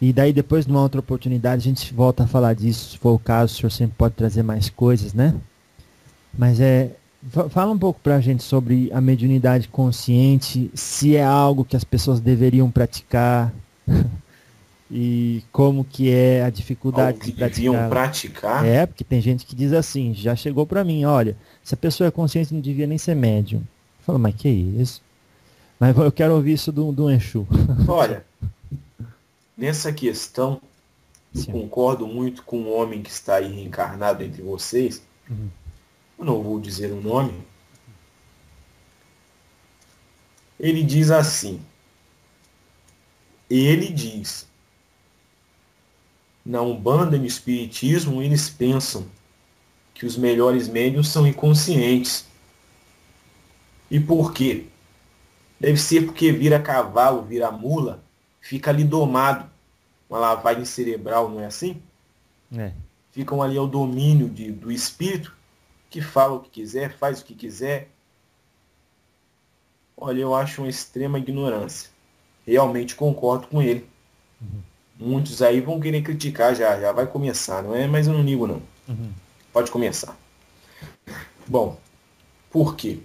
E daí depois, numa outra oportunidade, a gente volta a falar disso, se for o caso, o senhor sempre pode trazer mais coisas, né? Mas é, fa- fala um pouco pra gente sobre a mediunidade consciente, se é algo que as pessoas deveriam praticar. [LAUGHS] e como que é a dificuldade de praticar. praticar. É, porque tem gente que diz assim, já chegou para mim, olha, se a pessoa é consciente não devia nem ser médium. Fala, mas que isso? Mas eu quero ouvir isso do, do Enxu. [LAUGHS] Olha, nessa questão, Sim. concordo muito com o homem que está aí reencarnado entre vocês. Uhum. Eu não vou dizer o nome. Ele diz assim. Ele diz na Umbanda e no Espiritismo, eles pensam que os melhores médios são inconscientes. E por quê? Deve ser porque vira cavalo, vira mula, fica ali domado. Uma lavagem cerebral, não é assim? É. Ficam ali ao domínio de, do espírito, que fala o que quiser, faz o que quiser. Olha, eu acho uma extrema ignorância. Realmente concordo com ele. Uhum. Muitos aí vão querer criticar já, já vai começar, não é? Mas eu não ligo não. Uhum. Pode começar. Bom, por quê?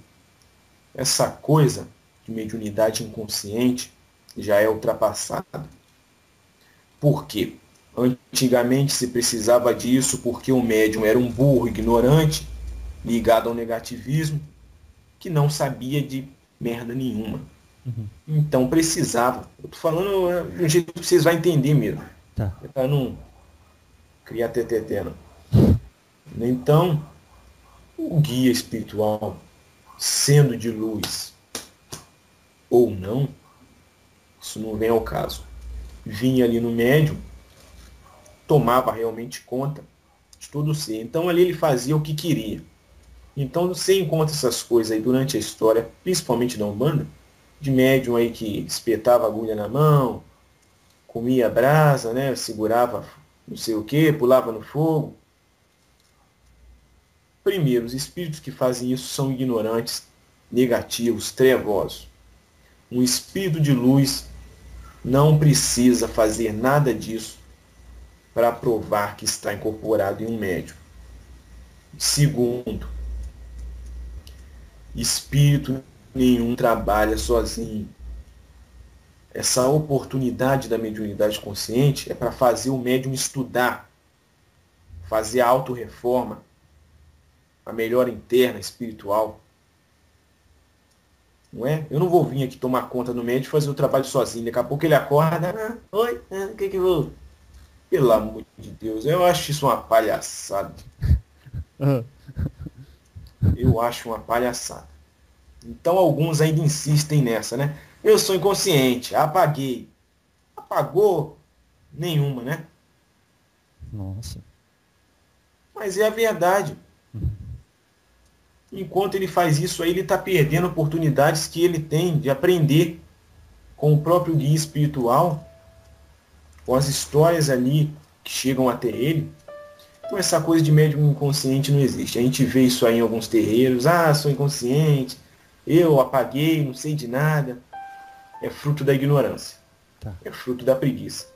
Essa coisa de mediunidade inconsciente já é ultrapassada. Por quê? Antigamente se precisava disso porque o médium era um burro ignorante, ligado ao negativismo, que não sabia de merda nenhuma. Uhum. Então precisava. Eu tô falando é, de um jeito que vocês vão entender mesmo. Tá. Para não criar TTT, não. Então, o guia espiritual, sendo de luz ou não, isso não vem ao caso. Vinha ali no médium, tomava realmente conta de todo o ser. Então ali ele fazia o que queria. Então você encontra essas coisas aí durante a história, principalmente da Umbanda, de médium aí que espetava agulha na mão, comia brasa, né? Segurava não sei o que, pulava no fogo. Primeiro, os espíritos que fazem isso são ignorantes, negativos, trevosos. Um espírito de luz não precisa fazer nada disso para provar que está incorporado em um médium. Segundo, espírito nenhum trabalha sozinho. Essa oportunidade da mediunidade consciente é para fazer o médium estudar, fazer a autorreforma, a melhora interna, espiritual. Não é? Eu não vou vir aqui tomar conta do médium e fazer o trabalho sozinho. Daqui a pouco ele acorda. Ah, Oi, ah, o que que eu vou? Pelo amor de Deus, eu acho isso uma palhaçada. [LAUGHS] Eu acho uma palhaçada. Então alguns ainda insistem nessa, né? Eu sou inconsciente, apaguei. Apagou nenhuma, né? Nossa. Mas é a verdade. Enquanto ele faz isso aí, ele está perdendo oportunidades que ele tem de aprender com o próprio guia espiritual, com as histórias ali que chegam até ele. Então essa coisa de médium inconsciente não existe. A gente vê isso aí em alguns terreiros. Ah, sou inconsciente eu apaguei, não sei de nada. É fruto da ignorância. Tá. É fruto da preguiça.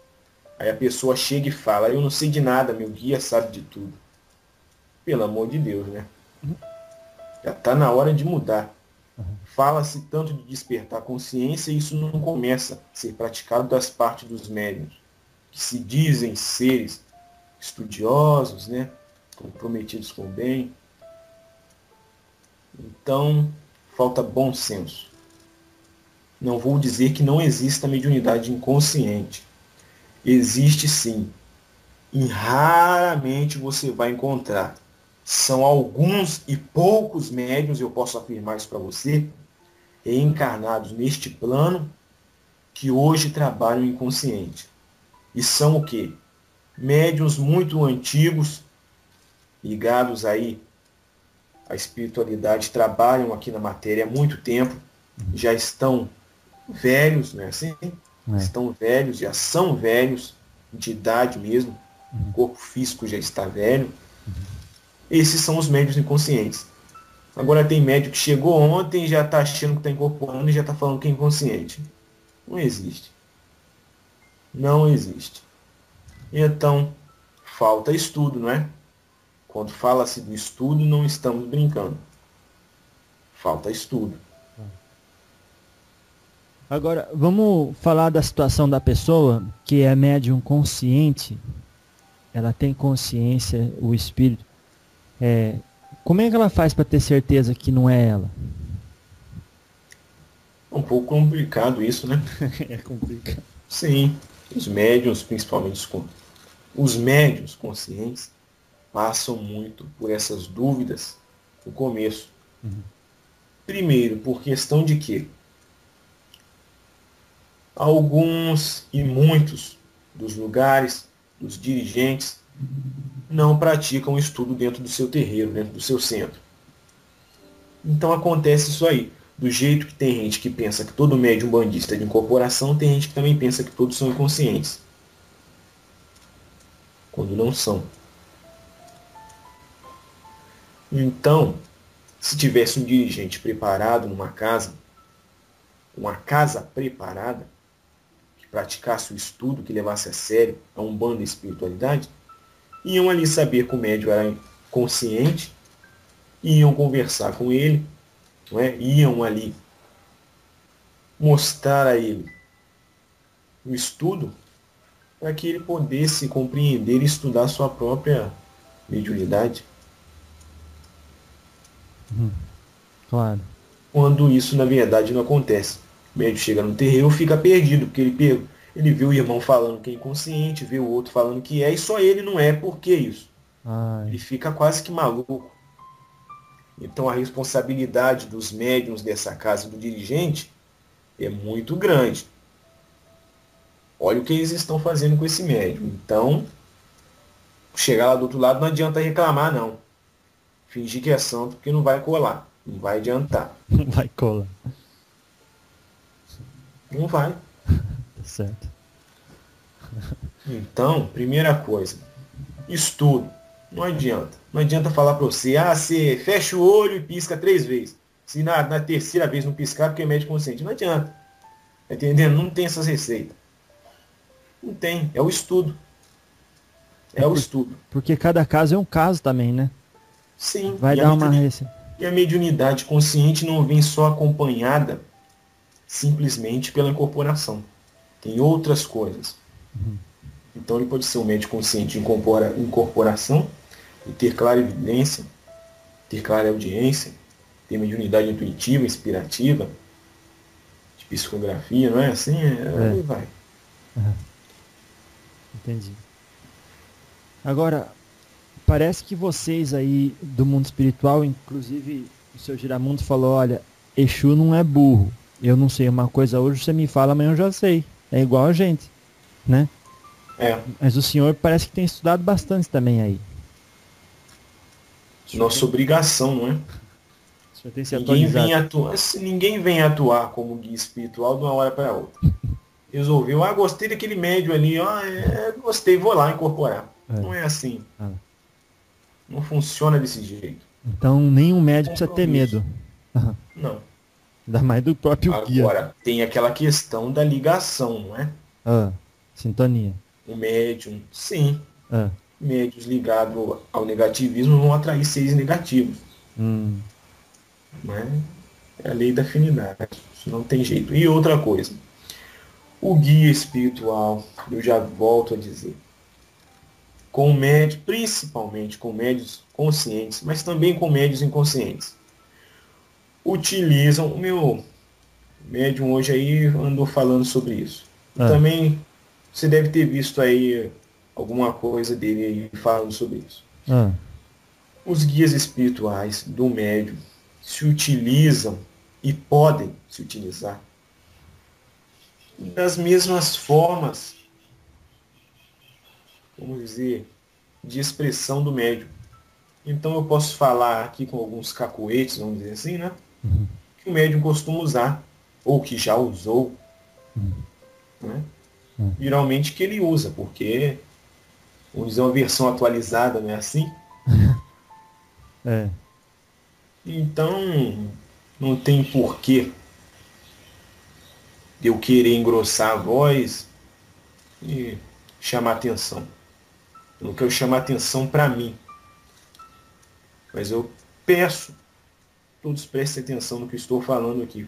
Aí a pessoa chega e fala, eu não sei de nada, meu guia sabe de tudo. Pelo amor de Deus, né? Uhum. Já está na hora de mudar. Uhum. Fala-se tanto de despertar consciência e isso não começa a ser praticado das partes dos médios, que se dizem seres estudiosos, né? comprometidos com o bem. Então, falta bom senso. Não vou dizer que não exista mediunidade inconsciente. Existe sim. E raramente você vai encontrar. São alguns e poucos médios, eu posso afirmar isso para você, reencarnados neste plano, que hoje trabalham inconsciente. E são o quê? Médios muito antigos, ligados aí a espiritualidade trabalham aqui na matéria há muito tempo, já estão velhos, né? Assim, é. Estão velhos, já são velhos, de idade mesmo, uhum. o corpo físico já está velho. Uhum. Esses são os médios inconscientes. Agora tem médico que chegou ontem e já está achando que está incorporando e já está falando que é inconsciente. Não existe. Não existe. Então, falta estudo, não é? Quando fala-se do estudo, não estamos brincando. Falta estudo. Agora, vamos falar da situação da pessoa que é médium consciente. Ela tem consciência, o espírito. É, como é que ela faz para ter certeza que não é ela? É um pouco complicado isso, né? [LAUGHS] é complicado. Sim, os médiums, principalmente os médiums conscientes, passam muito por essas dúvidas no começo. Uhum. Primeiro, por questão de que alguns e muitos dos lugares, dos dirigentes, não praticam o estudo dentro do seu terreiro, dentro do seu centro. Então acontece isso aí. Do jeito que tem gente que pensa que todo médium bandista é de incorporação, tem gente que também pensa que todos são inconscientes. Quando não são. Então, se tivesse um dirigente preparado numa casa, uma casa preparada, que praticasse o estudo, que levasse a sério a um bando de espiritualidade, iam ali saber que o médium era consciente, iam conversar com ele, não é? iam ali mostrar a ele o estudo para que ele pudesse compreender e estudar sua própria mediunidade. Claro. Quando isso, na verdade, não acontece. O médium chega no terreiro fica perdido, porque ele, ele vê o irmão falando que é inconsciente, vê o outro falando que é, e só ele não é. Por que isso? Ai. Ele fica quase que maluco. Então a responsabilidade dos médiums dessa casa do dirigente é muito grande. Olha o que eles estão fazendo com esse médium. Então, chegar lá do outro lado não adianta reclamar, não. Fingir que é santo, porque não vai colar. Não vai adiantar. [LAUGHS] Não vai colar. Não vai. [LAUGHS] tá certo. Então, primeira coisa, estudo. Não adianta. Não adianta falar para você, ah, você fecha o olho e pisca três vezes. Se na, na terceira vez não piscar, porque é médico consciente. Não adianta. Tá entendendo? Não tem essas receitas. Não tem. É o estudo. É, é o estudo. Porque cada caso é um caso também, né? Sim. Vai dar uma receita. E a mediunidade consciente não vem só acompanhada simplesmente pela incorporação. Tem outras coisas. Uhum. Então ele pode ser um médico consciente de incorporação e ter clara evidência, ter clara audiência, ter mediunidade intuitiva, inspirativa, de psicografia, não é assim? É, é. Aí vai. Uhum. Entendi. Agora, parece que vocês aí do mundo espiritual, inclusive o seu Giramundo falou, olha, Exu não é burro. Eu não sei uma coisa hoje, você me fala, amanhã eu já sei. É igual a gente, né? É. Mas o senhor parece que tem estudado bastante também aí. Nossa tem... obrigação, não é? O senhor tem se ninguém vem, atuar, ninguém vem atuar como guia espiritual de uma hora para outra. Resolveu, ah, gostei daquele médio ali, ó, é, gostei, vou lá incorporar. É. Não é assim. Ah. Não funciona desse jeito. Então nenhum médico precisa ter medo. Não. Ainda mais do próprio Agora, guia. Agora, tem aquela questão da ligação, não é? Ah, sintonia. O médium, sim. Ah. Médios ligados ao negativismo vão atrair seres negativos. Hum. Não é? é a lei da afinidade. Isso não tem jeito. E outra coisa. O guia espiritual, eu já volto a dizer, com médios, principalmente com médios conscientes, mas também com médios inconscientes. Utilizam, o meu médium hoje aí andou falando sobre isso. Ah. Também você deve ter visto aí alguma coisa dele aí falando sobre isso. Ah. Os guias espirituais do médium se utilizam e podem se utilizar das mesmas formas vamos dizer, de expressão do médium. Então eu posso falar aqui com alguns cacoetes, vamos dizer assim, né? Uhum. Que o médium costuma usar, ou que já usou. Uhum. Né? Uhum. Geralmente que ele usa, porque, vamos dizer, uma versão atualizada, não é assim? [LAUGHS] é. Então, não tem porquê eu querer engrossar a voz e chamar atenção. Eu não quero chamar atenção para mim. Mas eu peço, todos prestem atenção no que estou falando aqui.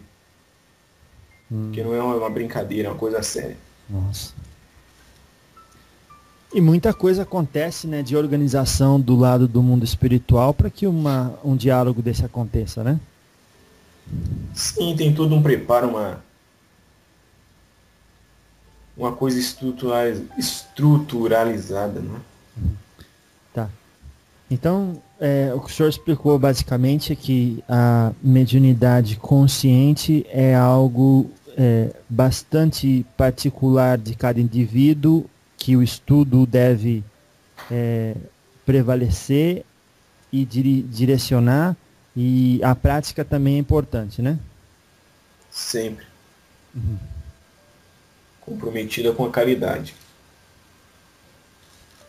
Hum. Porque não é uma brincadeira, é uma coisa séria. Nossa. E muita coisa acontece, né, de organização do lado do mundo espiritual para que uma, um diálogo desse aconteça, né? Sim, tem todo um preparo, uma uma coisa estruturalizada, né? Então, é, o que o senhor explicou basicamente é que a mediunidade consciente é algo é, bastante particular de cada indivíduo que o estudo deve é, prevalecer e dire direcionar e a prática também é importante, né? Sempre. Uhum. Comprometida com a caridade.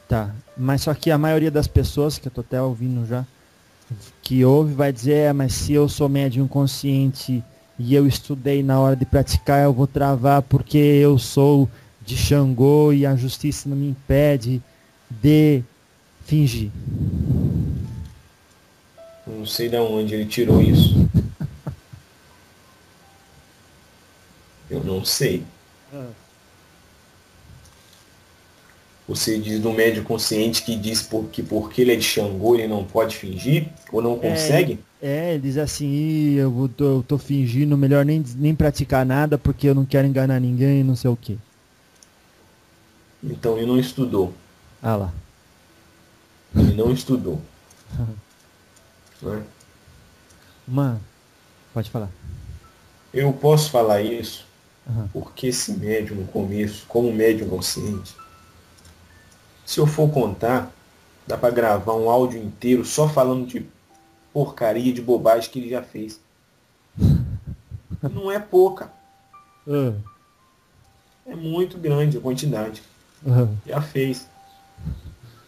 Tá, mas só que a maioria das pessoas, que eu tô até ouvindo já, que ouve vai dizer, é, mas se eu sou médium consciente e eu estudei na hora de praticar, eu vou travar porque eu sou de Xangô e a justiça não me impede de fingir. Não sei de onde ele tirou isso. [LAUGHS] eu não sei. Ah. Você diz do médio consciente que diz por, que porque ele é de Xangô ele não pode fingir ou não é, consegue? É, ele diz assim, eu, tô, eu tô fingindo, melhor nem, nem praticar nada porque eu não quero enganar ninguém, não sei o quê. Então ele não estudou. Ah lá. Ele não estudou. [LAUGHS] né? Mano, pode falar. Eu posso falar isso uhum. porque esse médium no começo, como médium consciente, se eu for contar, dá para gravar um áudio inteiro só falando de porcaria, de bobagem que ele já fez. Não é pouca. Uhum. É muito grande a quantidade. Uhum. Já fez.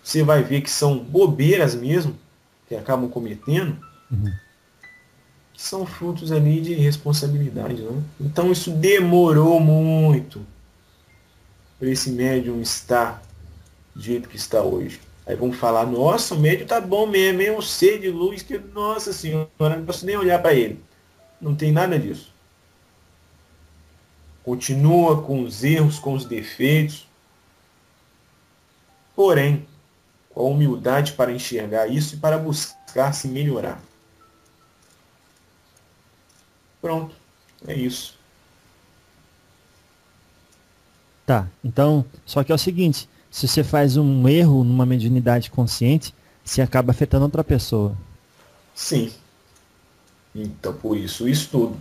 Você vai ver que são bobeiras mesmo, que acabam cometendo, uhum. que são frutos ali de responsabilidade. Né? Então isso demorou muito para esse médium estar do jeito que está hoje. Aí vamos falar, nossa, o médium tá bom mesmo, é um ser de luz que, nossa senhora, não posso nem olhar para ele. Não tem nada disso. Continua com os erros, com os defeitos, porém, com a humildade para enxergar isso e para buscar se melhorar. Pronto, é isso. Tá, então, só que é o seguinte, se você faz um erro numa mediunidade consciente, você acaba afetando outra pessoa. Sim. Então, por isso o estudo.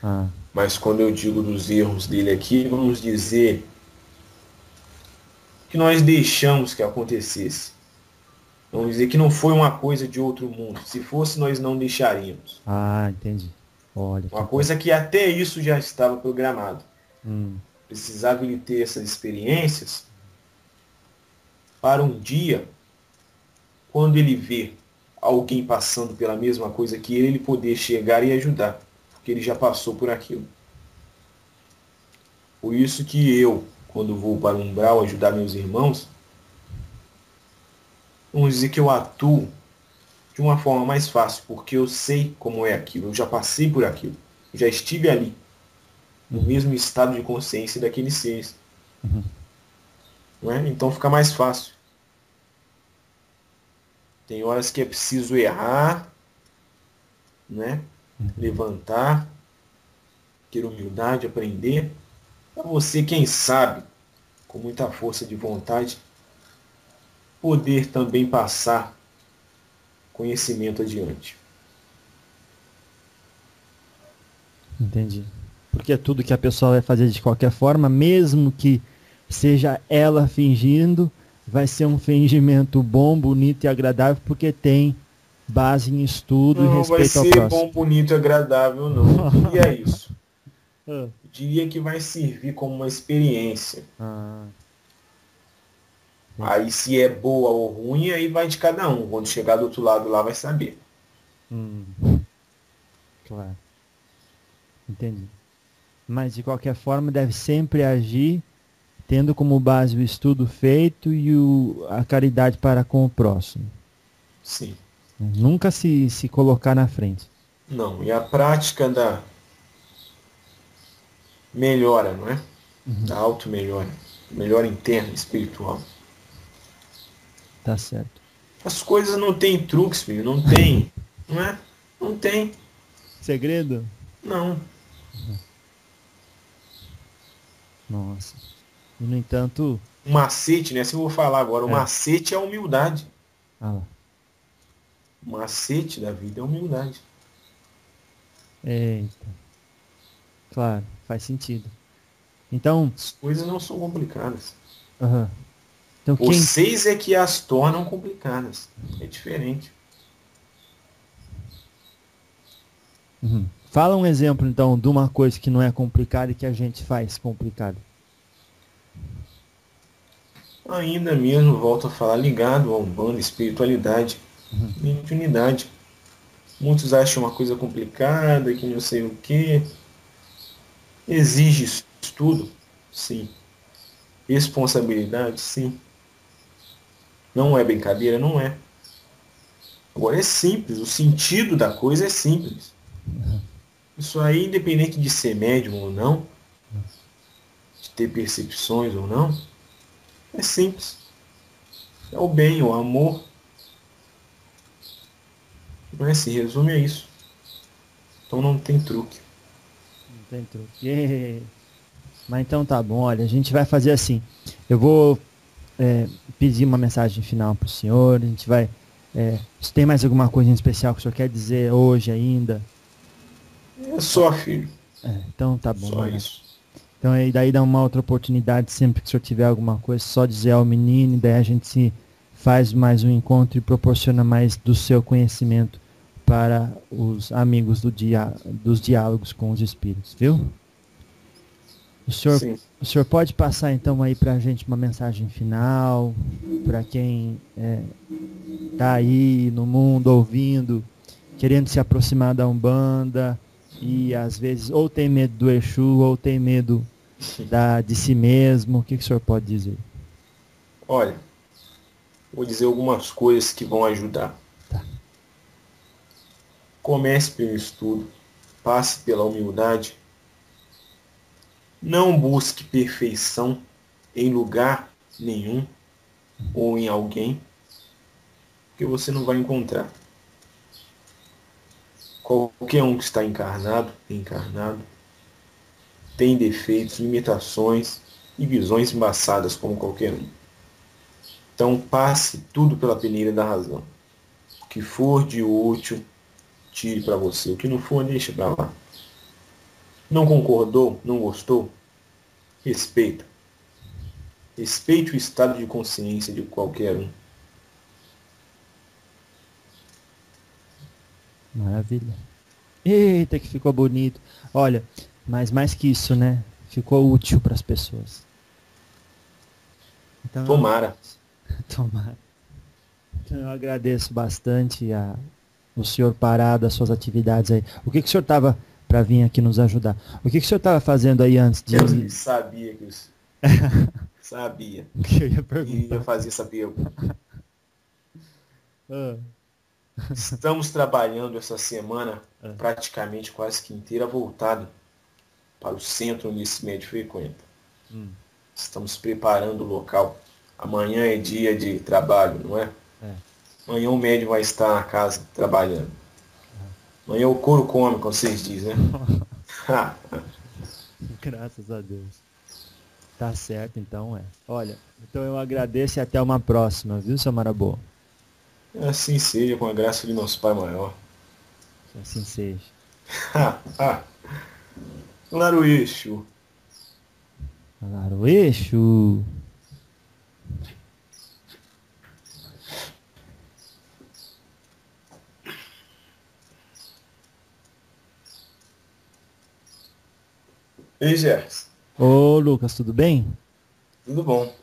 Ah. Mas quando eu digo dos erros dele aqui, vamos dizer que nós deixamos que acontecesse. Vamos dizer que não foi uma coisa de outro mundo. Se fosse, nós não deixaríamos. Ah, entendi. Olha. Uma coisa que até isso já estava programado. Hum. Precisava ele ter essas experiências para um dia, quando ele vê alguém passando pela mesma coisa que ele, ele poder chegar e ajudar. Porque ele já passou por aquilo. Por isso que eu, quando vou para o umbral ajudar meus irmãos, vamos dizer que eu atuo de uma forma mais fácil, porque eu sei como é aquilo, eu já passei por aquilo, já estive ali, no mesmo estado de consciência daqueles seres. Uhum. É? Então fica mais fácil. Tem horas que é preciso errar, né? Uhum. levantar, ter humildade, aprender, para você, quem sabe, com muita força de vontade, poder também passar conhecimento adiante. Entendi. Porque é tudo que a pessoa vai fazer de qualquer forma, mesmo que seja ela fingindo, vai ser um fingimento bom, bonito e agradável, porque tem base em estudo não, e respeito ao próximo. Não vai ser bom, bonito e agradável, não. E é [LAUGHS] isso. Ah. diria que vai servir como uma experiência. Ah. Aí se é boa ou ruim, aí vai de cada um. Quando chegar do outro lado lá vai saber. Hum. Claro. Entendi. Mas de qualquer forma deve sempre agir tendo como base o estudo feito e o, a caridade para com o próximo. Sim. Nunca se, se colocar na frente. Não, e a prática da, melhora, não é? Uhum. Da auto-melhora. Melhora interna, espiritual. Tá certo. As coisas não tem truques, filho. Não tem. não é? Não tem. Segredo? Não. Nossa. E, no entanto. O macete, né? Se eu vou falar agora, o é. macete é a humildade. Ah lá. O macete da vida é a humildade. Eita. Claro, faz sentido. Então. As coisas não são complicadas. Uhum. Então, quem... Vocês é que as tornam complicadas. É diferente. Uhum. Fala um exemplo, então, de uma coisa que não é complicada e que a gente faz complicado. Ainda mesmo, volto a falar, ligado a um bando, espiritualidade, uhum. mediunidade. Muitos acham uma coisa complicada, que não sei o que. Exige estudo? Sim. Responsabilidade? Sim. Não é brincadeira? Não é. Agora é simples, o sentido da coisa é simples. Isso aí, independente de ser médium ou não, de ter percepções ou não, é simples. É o bem, o amor. Não é? Se resume a isso. Então não tem truque. Não tem truque. Mas então tá bom, olha, a gente vai fazer assim. Eu vou é, pedir uma mensagem final para o senhor. A gente vai. É, se tem mais alguma coisa em especial que o senhor quer dizer hoje ainda? É só, filho. É, então tá bom. Só isso. Então aí daí dá uma outra oportunidade, sempre que o senhor tiver alguma coisa, só dizer ao menino, daí a gente se faz mais um encontro e proporciona mais do seu conhecimento para os amigos do dia, dos diálogos com os espíritos, viu? O senhor, o senhor pode passar então aí para a gente uma mensagem final, para quem está é, tá aí no mundo ouvindo, querendo se aproximar da Umbanda e às vezes ou tem medo do Exu ou tem medo da, de si mesmo. O que, que o senhor pode dizer? Olha, vou dizer algumas coisas que vão ajudar. Tá. Comece pelo estudo, passe pela humildade não busque perfeição em lugar nenhum ou em alguém, que você não vai encontrar. Qualquer um que está encarnado, encarnado, tem defeitos, limitações e visões embaçadas como qualquer um. Então passe tudo pela peneira da razão. O que for de útil, tire para você. O que não for, deixe para lá. Não concordou? Não gostou? Respeita. Respeite o estado de consciência de qualquer um. Maravilha. Eita, que ficou bonito. Olha, mas mais que isso, né? Ficou útil para as pessoas. Então, Tomara. [LAUGHS] Tomara. Então eu agradeço bastante a, o senhor parar das suas atividades aí. O que, que o senhor estava para vir aqui nos ajudar. O que, que o senhor estava fazendo aí antes de. Eu sabia que isso. [LAUGHS] sabia. Que eu ia perguntar. ia fazer essa pergunta. Ah. Estamos trabalhando essa semana ah. praticamente quase que inteira voltado para o centro onde esse médio frequenta. Hum. Estamos preparando o local. Amanhã é dia de trabalho, não é? é. Amanhã o médio vai estar na casa trabalhando. Amanhã o couro come, como vocês dizem, né? [LAUGHS] Graças a Deus. Tá certo, então é. Olha, então eu agradeço e até uma próxima, viu, seu Marabô? Assim seja, com a graça de nosso Pai Maior. Assim seja. [LAUGHS] Larueixo. Larueixo. Ei, Gerson. Ô, Lucas, tudo bem? Tudo bom.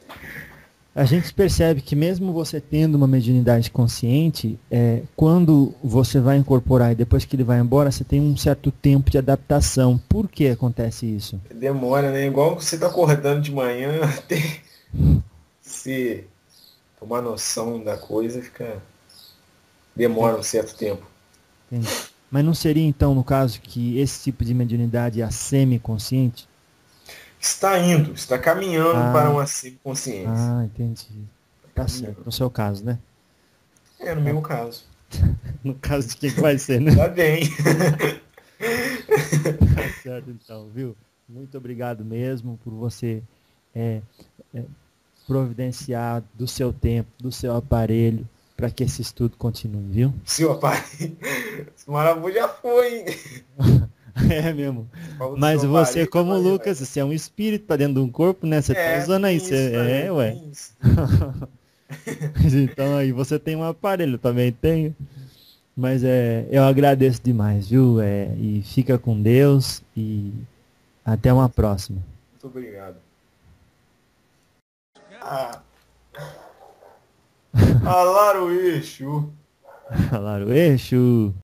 A gente percebe que mesmo você tendo uma mediunidade consciente, é, quando você vai incorporar e depois que ele vai embora, você tem um certo tempo de adaptação. Por que acontece isso? Demora, né? Igual você tá acordando de manhã, [LAUGHS] tem... se tomar noção da coisa, fica. Demora um certo tempo. Entendi. Mas não seria então, no caso, que esse tipo de mediunidade é a semi-consciente? Está indo, está caminhando ah. para uma consciência. Ah, entendi. Tá certo, no seu caso, né? É, no meu caso. [LAUGHS] no caso de quem vai ser, né? Tá bem. [LAUGHS] tá certo então, viu? Muito obrigado mesmo por você é, é, providenciar do seu tempo, do seu aparelho, para que esse estudo continue, viu? Seu aparelho. Esse maravilha já foi, hein? [LAUGHS] [LAUGHS] É mesmo. Mas você, como Lucas, você é um espírito, tá dentro de um corpo, né? Você tá é, tá usando aí. Você... É, é, ué. [LAUGHS] então aí você tem um aparelho, também tenho. Mas é, eu agradeço demais, viu? É, e fica com Deus e até uma próxima. Muito obrigado. [LAUGHS] Ah. O